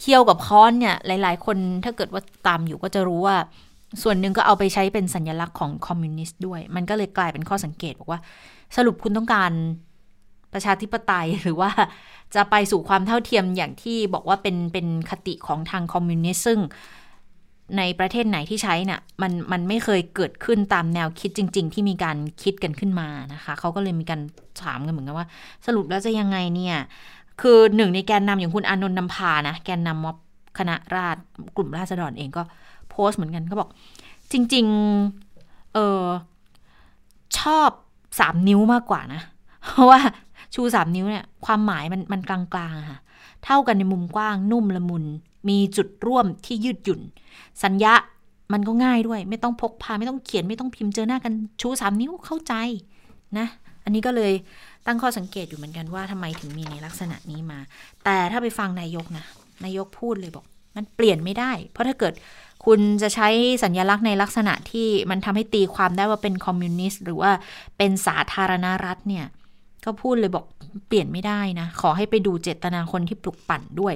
เคียวกับค้อนเนี่ยหลาย ๆ คนถ้าเกิดว่าตามอยู่ก็จะรู้ว่า ส่วนหนึ่งก็เอาไปใช้เป็นสัญลักษณ์ของคอมมิวนิสต์ด้วย มันก็เลยกลายเป็นข้อสังเกตบอกว่า สรุปคุณต้องการประชาธิปไตยหรือว่าจะไปสู่ความเท่าเทียมอย่างที่บอกว่าเป็นเป็นคติของทางคอมมิวนิสต์ซึ่ง ในประเทศไหนที่ใช้น่ะมันมันไม่เคยเกิดขึ้นตามแนวคิดจริง ๆ ที่มีการคิดกันขึ้นมานะคะเขาก็เลยมีการถามกันเหมือนกันว่า สรุปแล้วจะยังไงเนี่ยคือหนึ่งในแกนนำอย่างคุณอานนท์นำพานะแกนนำม็อบคณะราษฎรกลุ่มราษฎรเองก็โพสต์เหมือนกันเขาบอก จริง ๆ เออชอบสามนิ้วมากกว่านะ เพราะว่าชูสามนิ้วเนี่ย ความหมายมันมันกลางๆค่ะ เท่ากันในมุมกว้างนุ่มละมุน มีจุดร่วมที่ยืดหยุ่น สัญญามันก็ง่ายด้วย ไม่ต้องพกพาไม่ต้องเขียนไม่ต้องพิมพ์เจอหน้ากันชูสามนิ้วเข้าใจนะอันนี้ก็เลยตั้งข้อสังเกตอยู่เหมือนกันว่าทำไมถึงมีในลักษณะนี้มา แต่ถ้าไปฟังนายกนะนายกพูดเลยบอก มันเปลี่ยนไม่ได้ เพราะถ้าเกิดคุณจะใช้สัญญลักษณ์ในลักษณะที่มันทำให้ตีความได้ว่าเป็นคอมมิวนิสต์หรือว่าเป็นสาธารณรัฐเนี่ย ก็พูดเลยบอกเปลี่ยนไม่ได้นะ ขอให้ไปดูเจตนาคนที่ปลุกปั่นด้วย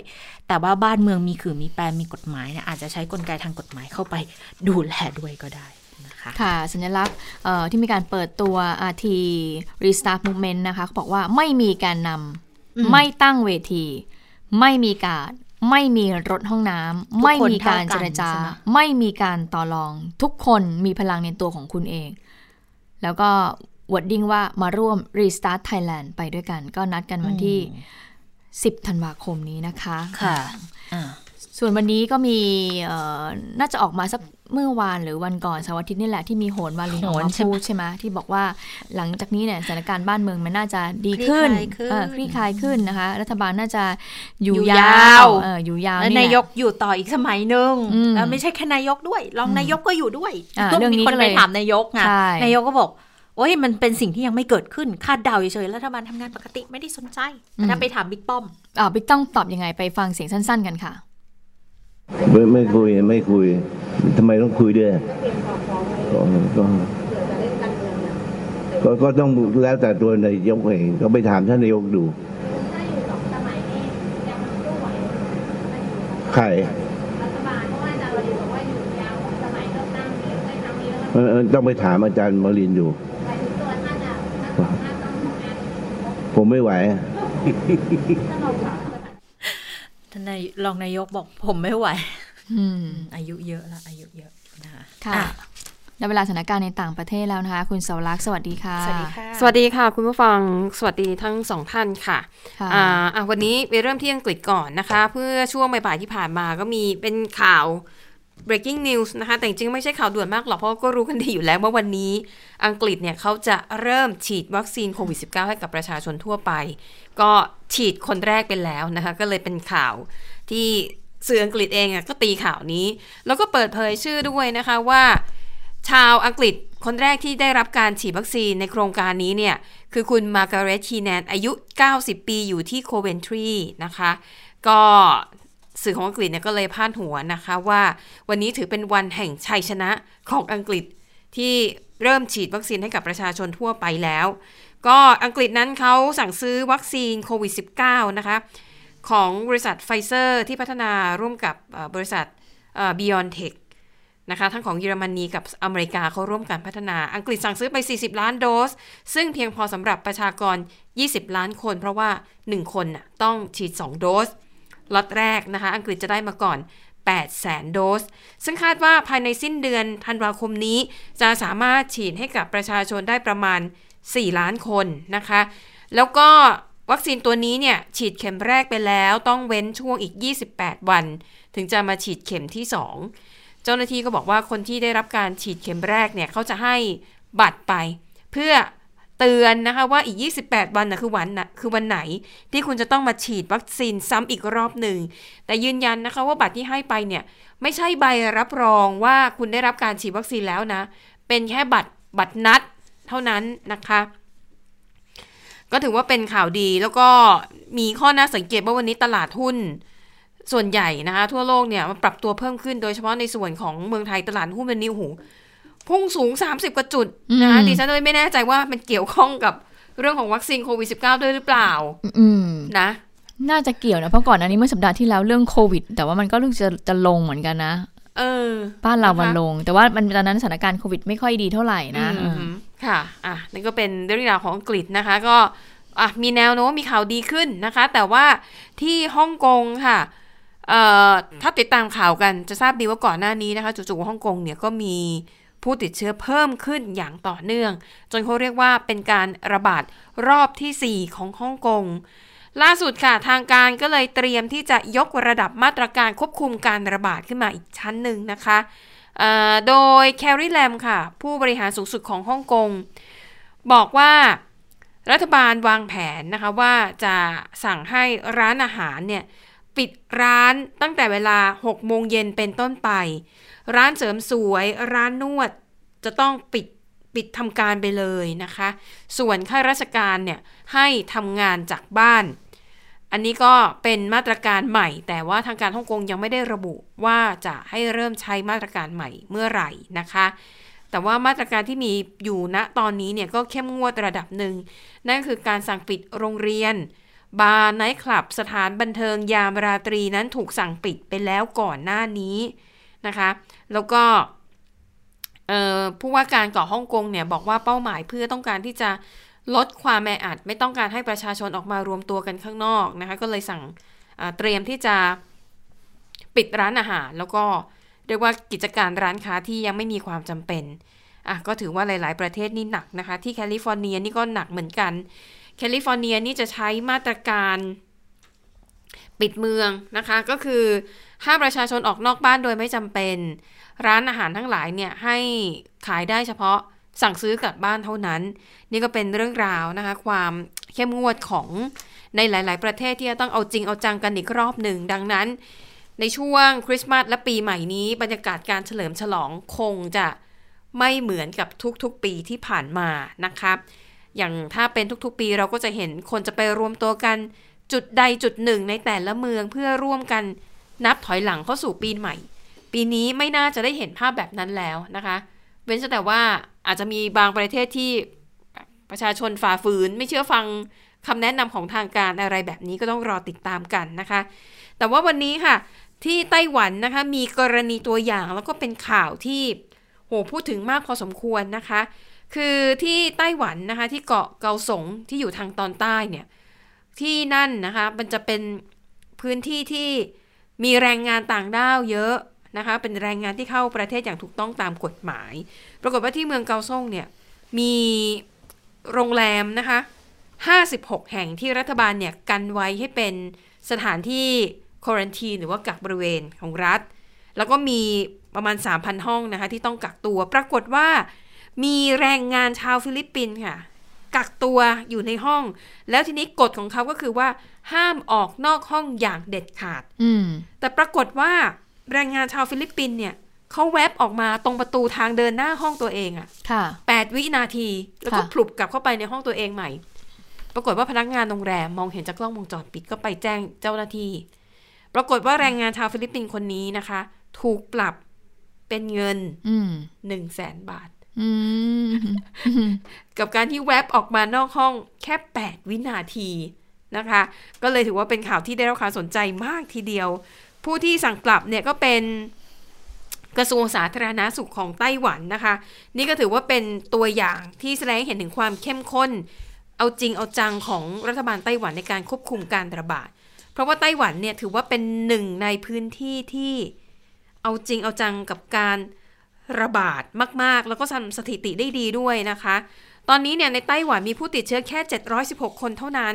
แต่ว่าบ้านเมืองมีขือมีแปรมีกฎหมายเนี่ยอาจจะใช้กลไกทางกฎหมายเข้าไปดูแลด้วยก็ได้นะคะค่ะ สัญลักษณ์ที่มีการเปิดตัว RT Restart Movement นะคะเขาบอกว่าไม่มีการนำไม่ตั้งเวที ไม่มีการไม่มีรถห้องน้ำไม่มีการเจรจา ไม่มีการต่อรอง ทุกคนมีพลังในตัวของคุณเอง แล้วก็ วอดดิ้งว่ามาร่วม Restart Thailand ไปด้วยกัน ก็นัดกันวันที่ 10 ธันวาคมนี้นะคะ ค่ะส่วนวันนี้ก็มีน่าจะออกมาสักเมื่อวานหรือวันก่อนเสาร์อาทิตย์นี่แหละที่มีโหนวาลีออกมาพูดใช่ไหมที่บอกว่าหลังจากนี้เนี่ยสถานการณ์บ้านเมืองมันน่าจะดีขึ้นคลี่คลายขึ้นนะคะ รัฐบาลน่าจะอยู่ยาวอยู่ยาวแล้วนายกอยู่ต่ออีกสมัยหนึ่งแล้วไม่ใช่แค่นายกด้วย รองนายกก็อยู่ด้วยเรื่องนี้ก็เลยถามนายกไงนายกก็บอก โอ้ยมันเป็นสิ่งที่ยังไม่เกิดขึ้นคาดเดาเฉยๆรัฐบาลทำงานปกติไม่ได้สนใจถ้าไปถามบิ๊กป้อมอ่าบิ๊กต้องตอบยังไงไปฟังเสียงสั้น ๆ กันค่ะ ไม่ไม่คุยไม่คุยทำไมต้องคุยด้วยก็ก็ก็ต้องแล้วแต่ตัวนายกเองก็ไปถามท่านนายกดูใครต้องไปถามอาจารย์มรินอยู่ ผมไม่ไหวท่านนายรองนายกบอกผมไม่ไหวอายุเยอะแล้วอายุเยอะนะคะค่ะได้เวลาสถานการณ์ในต่างประเทศแล้วนะคะ คุณเสารักสวัสดีค่ะ สวัสดีค่ะ สวัสดีค่ะ คุณผู้ฟังสวัสดีทั้งสองท่านค่ะอ่าวันนี้ไปเริ่มที่อังกฤษก่อนนะคะ เพื่อช่วงบ่ายที่ผ่านมาก็มีเป็นข่าว breaking news นะคะ แต่จริงไม่ใช่ข่าวด่วนมากหรอก เพราะก็รู้กันดีอยู่แล้วว่าวันนี้อังกฤษเนี่ยเขาจะเริ่มฉีดวัคซีนโควิด -19 ให้กับประชาชนทั่วไป ก็ฉีดคนแรกเป็นแล้วนะคะ ก็เลยเป็นข่าวที่สื่ออังกฤษเองก็ตีข่าวนี้ แล้วก็เปิดเผยชื่อด้วยนะคะว่า ชาวอังกฤษคนแรกที่ได้รับการฉีดวัคซีนในโครงการนี้เนี่ย คือคุณมาร์กาเร็ต คีแนนอายุ 90 ปีอยู่ที่โคเวนทรีนะคะ ก็ สื่อของอังกฤษเนี่ยก็เลยพาดหัวนะคะว่าวันนี้ถือเป็นวันแห่งชัยชนะของอังกฤษที่เริ่มฉีดวัคซีนให้กับประชาชนทั่วไปแล้ว ก็อังกฤษนั้นเขาสั่งซื้อวัคซีนโควิด -19 นะคะของบริษัทไฟเซอร์ที่พัฒนาร่วมกับบริษัท BioNTech นะคะทั้งของเยอรมนีกับอเมริกาเขาร่วมกันพัฒนาอังกฤษสั่งซื้อไป 40 ล้านโดส ซึ่งเพียงพอสำหรับประชากร 20 ล้านคน เพราะว่า 1 คนน่ะต้องฉีด 2 โดส ล็อตแรกนะคะ อังกฤษจะได้มาก่อน 8 แสนโดส ซึ่งคาดว่าภายในสิ้นเดือนธันวาคมนี้ จะสามารถฉีดให้กับประชาชนได้ประมาณ 4 ล้านคนนะคะ แล้วก็วัคซีนตัวนี้เนี่ย ฉีดเข็มแรกไปแล้วต้องเว้นช่วงอีก 28 วัน ถึงจะมาฉีดเข็มที่ 2 เจ้าหน้าที่ก็บอกว่าคนที่ได้รับการฉีดเข็มแรกเนี่ยเขาจะให้บัตรไป เพื่อ เตือนนะคะว่าอีก 28 วันนะคือวันนะคือวันไหนที่คุณจะต้องมาฉีดวัคซีนซ้ำอีกรอบหนึ่ง แต่ยืนยันนะคะว่าบัตรที่ให้ไปเนี่ย ไม่ใช่ใบรับรองว่าคุณได้รับการฉีดวัคซีนแล้วนะ เป็นแค่บัตรบัตรนัดเท่านั้นนะคะ ก็ถือว่าเป็นข่าวดีแล้วก็มีข้อน่าสังเกตว่าวันนี้ตลาดหุ้นส่วนใหญ่นะคะ ทั่วโลกเนี่ยมันปรับตัวเพิ่มขึ้นโดยเฉพาะในส่วนของเมืองไทยตลาดหุ้นวันนี้หู พุ่งสูง 30 กว่าจุดนะคะดิฉันเลยไม่แน่ใจว่ามันเกี่ยวข้องกับเรื่องของวัคซีนโควิด -19 ด้วยหรือเปล่านะ น่าจะเกี่ยวนะ เพราะก่อนอันนี้เมื่อสัปดาห์ที่แล้วเรื่องโควิด แต่ว่ามันก็รู้จะจะลงเหมือนกันนะเออบ้านเรามันลง แต่ว่ามันตอนนั้นสถานการณ์โควิดไม่ค่อยดีเท่าไหร่นะค่ะอะนั่นก็เป็นเรื่องราวของอังกฤษนะคะ ก็อะมีแนวโน้มมีข่าวดีขึ้นนะคะ แต่ว่าที่ฮ่องกงค่ะเอ่อถ้าติดตามข่าวกันจะทราบดีว่าก่อนหน้านี้นะคะจู่ๆฮ่องกงเนี่ยก็มี ผู้ติดเชื้อเพิ่มขึ้นอย่างต่อเนื่อง จนเขาเรียกว่าเป็นการระบาดรอบที่ 4 ของฮ่องกงล่าสุดค่ะทางการก็เลยเตรียมที่จะยกระดับมาตรการควบคุมการระบาดขึ้นมาอีกชั้นหนึ่งนะคะโดยแคร์รีแลมค่ะ ผู้บริหารสูงสุดของฮ่องกง บอกว่ารัฐบาลวางแผนนะคะว่าจะสั่งให้ร้านอาหารเนี่ย ปิดร้านตั้งแต่เวลา 6 โมงเย็นเป็นต้นไป ร้านเสริมสวย ร้านนวดจะต้องปิดปิดทำการไปเลยนะคะ ส่วนข้าราชการเนี่ยให้ทำงานจากบ้าน อันนี้ก็เป็นมาตรการใหม่ แต่ว่าทางการฮ่องกงยังไม่ได้ระบุว่าจะให้เริ่มใช้มาตรการใหม่เมื่อไหร่นะคะ แต่ว่ามาตรการที่มีอยู่ณตอนนี้เนี่ยก็เข้มงวดระดับหนึ่ง นั่นคือการสั่งปิดโรงเรียน บาร์ไนท์คลับ สถานบันเทิงยามราตรีนั้นถูกสั่งปิดไปแล้วก่อนหน้านี้ นะคะ แล้วก็ผู้ว่าการเกาะฮ่องกงเนี่ยบอกว่าเป้าหมายเพื่อต้องการที่จะลดความแออัด ไม่ต้องการให้ประชาชนออกมารวมตัวกันข้างนอกนะคะ ก็เลยสั่งเตรียมที่จะปิดร้านอาหาร แล้วก็เรียกว่ากิจการร้านค้าที่ยังไม่มีความจำเป็นอะก็ถือว่าหลาย ๆ ประเทศนี่หนักนะคะ ที่แคลิฟอร์เนียนี่ก็หนักเหมือนกัน แคลิฟอร์เนียนี่จะใช้มาตรการปิดเมืองนะคะ ก็คือ ห้ามประชาชนออกนอกบ้านโดยไม่จำเป็น ร้านอาหารทั้งหลายเนี่ยให้ขายได้เฉพาะสั่งซื้อกลับบ้านเท่านั้น นี่ก็เป็นเรื่องราวนะคะ ความเข้มงวดของในหลาย ๆ ประเทศที่จะต้องเอาจริงเอาจังกันอีกรอบหนึ่ง ดังนั้น ในช่วงคริสต์มาสและปีใหม่นี้ บรรยากาศการเฉลิมฉลองคงจะไม่เหมือนกับทุก ๆ ปีที่ผ่านมานะคะอย่างถ้าเป็นทุก ๆ ปีเราก็จะเห็นคนจะไปรวมตัวกันจุดใดจุดหนึ่งในแต่ละเมืองเพื่อร่วมกัน นับถอยหลังเข้าสู่ปีใหม่ ปีนี้ไม่น่าจะได้เห็นภาพแบบนั้นแล้วนะคะ เว้นแต่ว่าอาจจะมีบางประเทศที่ประชาชนฝ่าฝืน ไม่เชื่อฟังคำแนะนำของทางการอะไรแบบนี้ก็ต้องรอติดตามกันนะคะ แต่ว่าวันนี้ค่ะ ที่ไต้หวันนะคะมีกรณีตัวอย่างแล้วก็เป็นข่าวที่โหพูดถึงมากพอสมควรนะคะ คือที่ไต้หวันนะคะที่เกาะเกาสงที่อยู่ทางตอนใต้เนี่ยที่นั่นนะคะมันจะเป็นพื้นที่ที่ มีแรงงานต่างด้าวเยอะนะคะ เป็นแรงงานที่เข้าประเทศอย่างถูกต้องตามกฎหมาย ปรากฏว่าที่เมืองเกาซ่งเนี่ยมีโรงแรมนะคะ 56 แห่งที่รัฐบาลเนี่ยกันไว้ให้เป็นสถานที่ quarantine หรือว่ากักบริเวณของรัฐ แล้วก็มีประมาณ 3,000 ห้องนะคะที่ต้องกักตัว ปรากฏว่ามีแรงงานชาวฟิลิปปินส์ค่ะ กักตัวอยู่ในห้อง แล้วทีนี้กฎของเขาก็คือว่า ห้ามออกนอกห้องอย่างเด็ดขาดแต่ปรากฏว่าแรงงานชาวฟิลิปปินส์เนี่ยเขาแวบออกมาตรงประตูทางเดินหน้าห้องตัวเองอะค่ะแปดวินาที แล้วก็ผลุบกลับเข้าไปในห้องตัวเองใหม่ ปรากฏว่าพนักงานโรงแรมมองเห็นจากกล้องวงจรปิดก็ไปแจ้งเจ้าหน้าที่ ปรากฏว่าแรงงานชาวฟิลิปปินส์คนนี้นะคะ ถูกปรับเป็นเงินหนึ่งแสนบาท กับการที่แวบออกมานอกห้องแค่แปดวินาทีนะคะ ก็เลยถือว่าเป็นข่าวที่ได้รับความสนใจมากทีเดียว ผู้ที่สั่งกลับเนี่ยก็เป็นกระทรวงสาธารณาสุขของไต้หวันนะคะ นี่ก็ถือว่าเป็นตัวอย่างที่แสดงเห็นถึงความเข้มข้น เอาจริงเอาจังของรัฐบาลไต้หวันในการควบคุมการระบาด เพราะว่าไต้หวันเนี่ยถือว่าเป็นหนึ่งในพื้นที่ที่เอาจริงเอาจังกับการ ระบาดมากๆ แล้วก็ทำสถิติได้ดีด้วยนะคะ ตอนนี้เนี่ยในไต้หวันมีผู้ติดเชื้อแค่ 716 คนเท่านั้น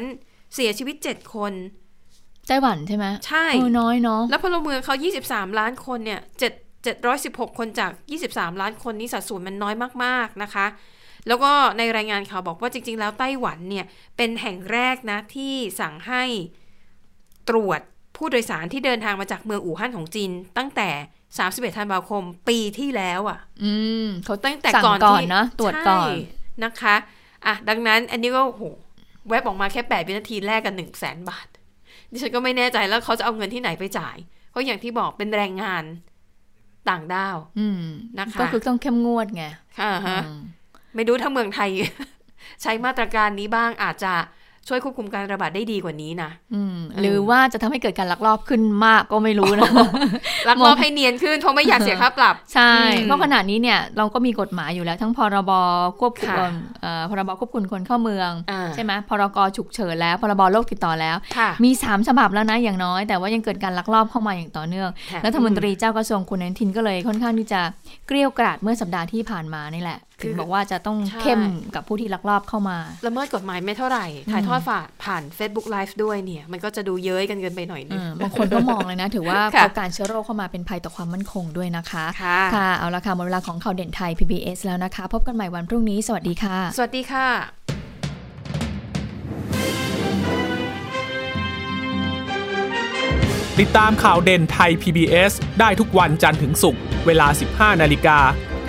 เสียชีวิต 7 คน ไต้หวันใช่ไหมใช่น้อยเนาะแล้วพลเมืองเขา 23 ล้านคนเนี่ย7 716 คนจาก 23 ล้านคนนี้สัดส่วนมันน้อยมากๆนะคะ แล้วก็ในรายงานข่าวบอกว่าจริง ๆ แล้วไต้หวันเนี่ยเป็นแห่งแรกนะที่สั่งให้ตรวจผู้โดยสารที่เดินทางมาจากเมืองอู่ฮั่นของจีนตั้งแต่ 31ธันวาคมปีที่แล้วอะ อืมเขาตั้งแต่ก่อนที่นะตรวจก่อนนะคะอะดังนั้นอันนี้ก็โหแวบออกมาแค่แปดวินาทีแรกกันหนึ่งแสนบาท ดิฉันก็ไม่แน่ใจแล้วเขาจะเอาเงินที่ไหนไปจ่าย เพราะอย่างที่บอกเป็นแรงงานต่างด้าวนะคะ ก็คือต้องเข้มงวดไงค่ะฮะไม่รู้ถ้าเมืองไทย ใช้มาตรการนี้บ้างอาจจะ ช่วยควบคุมการระบาดได้ดีกว่านี้นะหรือว่าจะทำให้เกิดการลักลอบขึ้นมากก็ไม่รู้นะลักลอบให้เนียนขึ้นเพราะไม่อยากเสียค่าปรับ ใช่ เพราะขณะนี้เนี่ยเราก็มีกฎหมายอยู่แล้ว ทั้งพรบควบคุมพรบควบคุมคนเข้าเมือง ใช่ไหมพรกฉุกเฉินแล้ว พรบโรคติดต่อแล้ว มีสามฉบับแล้วนะอย่างน้อย แต่ว่ายังเกิดการลักลอบเข้ามาอย่างต่อเนื่องรัฐมนตรีเจ้ากระทรวงคุณอนุทินก็เลยค่อนข้างที่จะเกลี้ยกล่อมเมื่อสัปดาห์ที่ผ่านมานี่แหละ ถึงบอกว่าจะต้องเข้มกับผู้ที่ลักลอบเข้ามาละเมิดกฎหมายไม่เท่าไหร่ ถ่ายทอดฝาผ่าน Facebook Live ด้วยเนี่ย มันก็จะดูเย้ยกันเกินไปหน่อยนึงบางคนก็มองเลยนะ ถือว่าการเชื้อโรคเข้ามาเป็นภัยต่อความมั่นคงด้วยนะคะ ค่ะ เอาละค่ะหมดเวลาของข่าวเด่นไทย PBS แล้วนะคะ พบกันใหม่วันพรุ่งนี้ สวัสดีค่ะ สวัสดีค่ะติดตามข่าวเด่นไทย PBS ได้ทุกวันจันทร์ถึงศุกร์ เวลา 15 นาฬิกา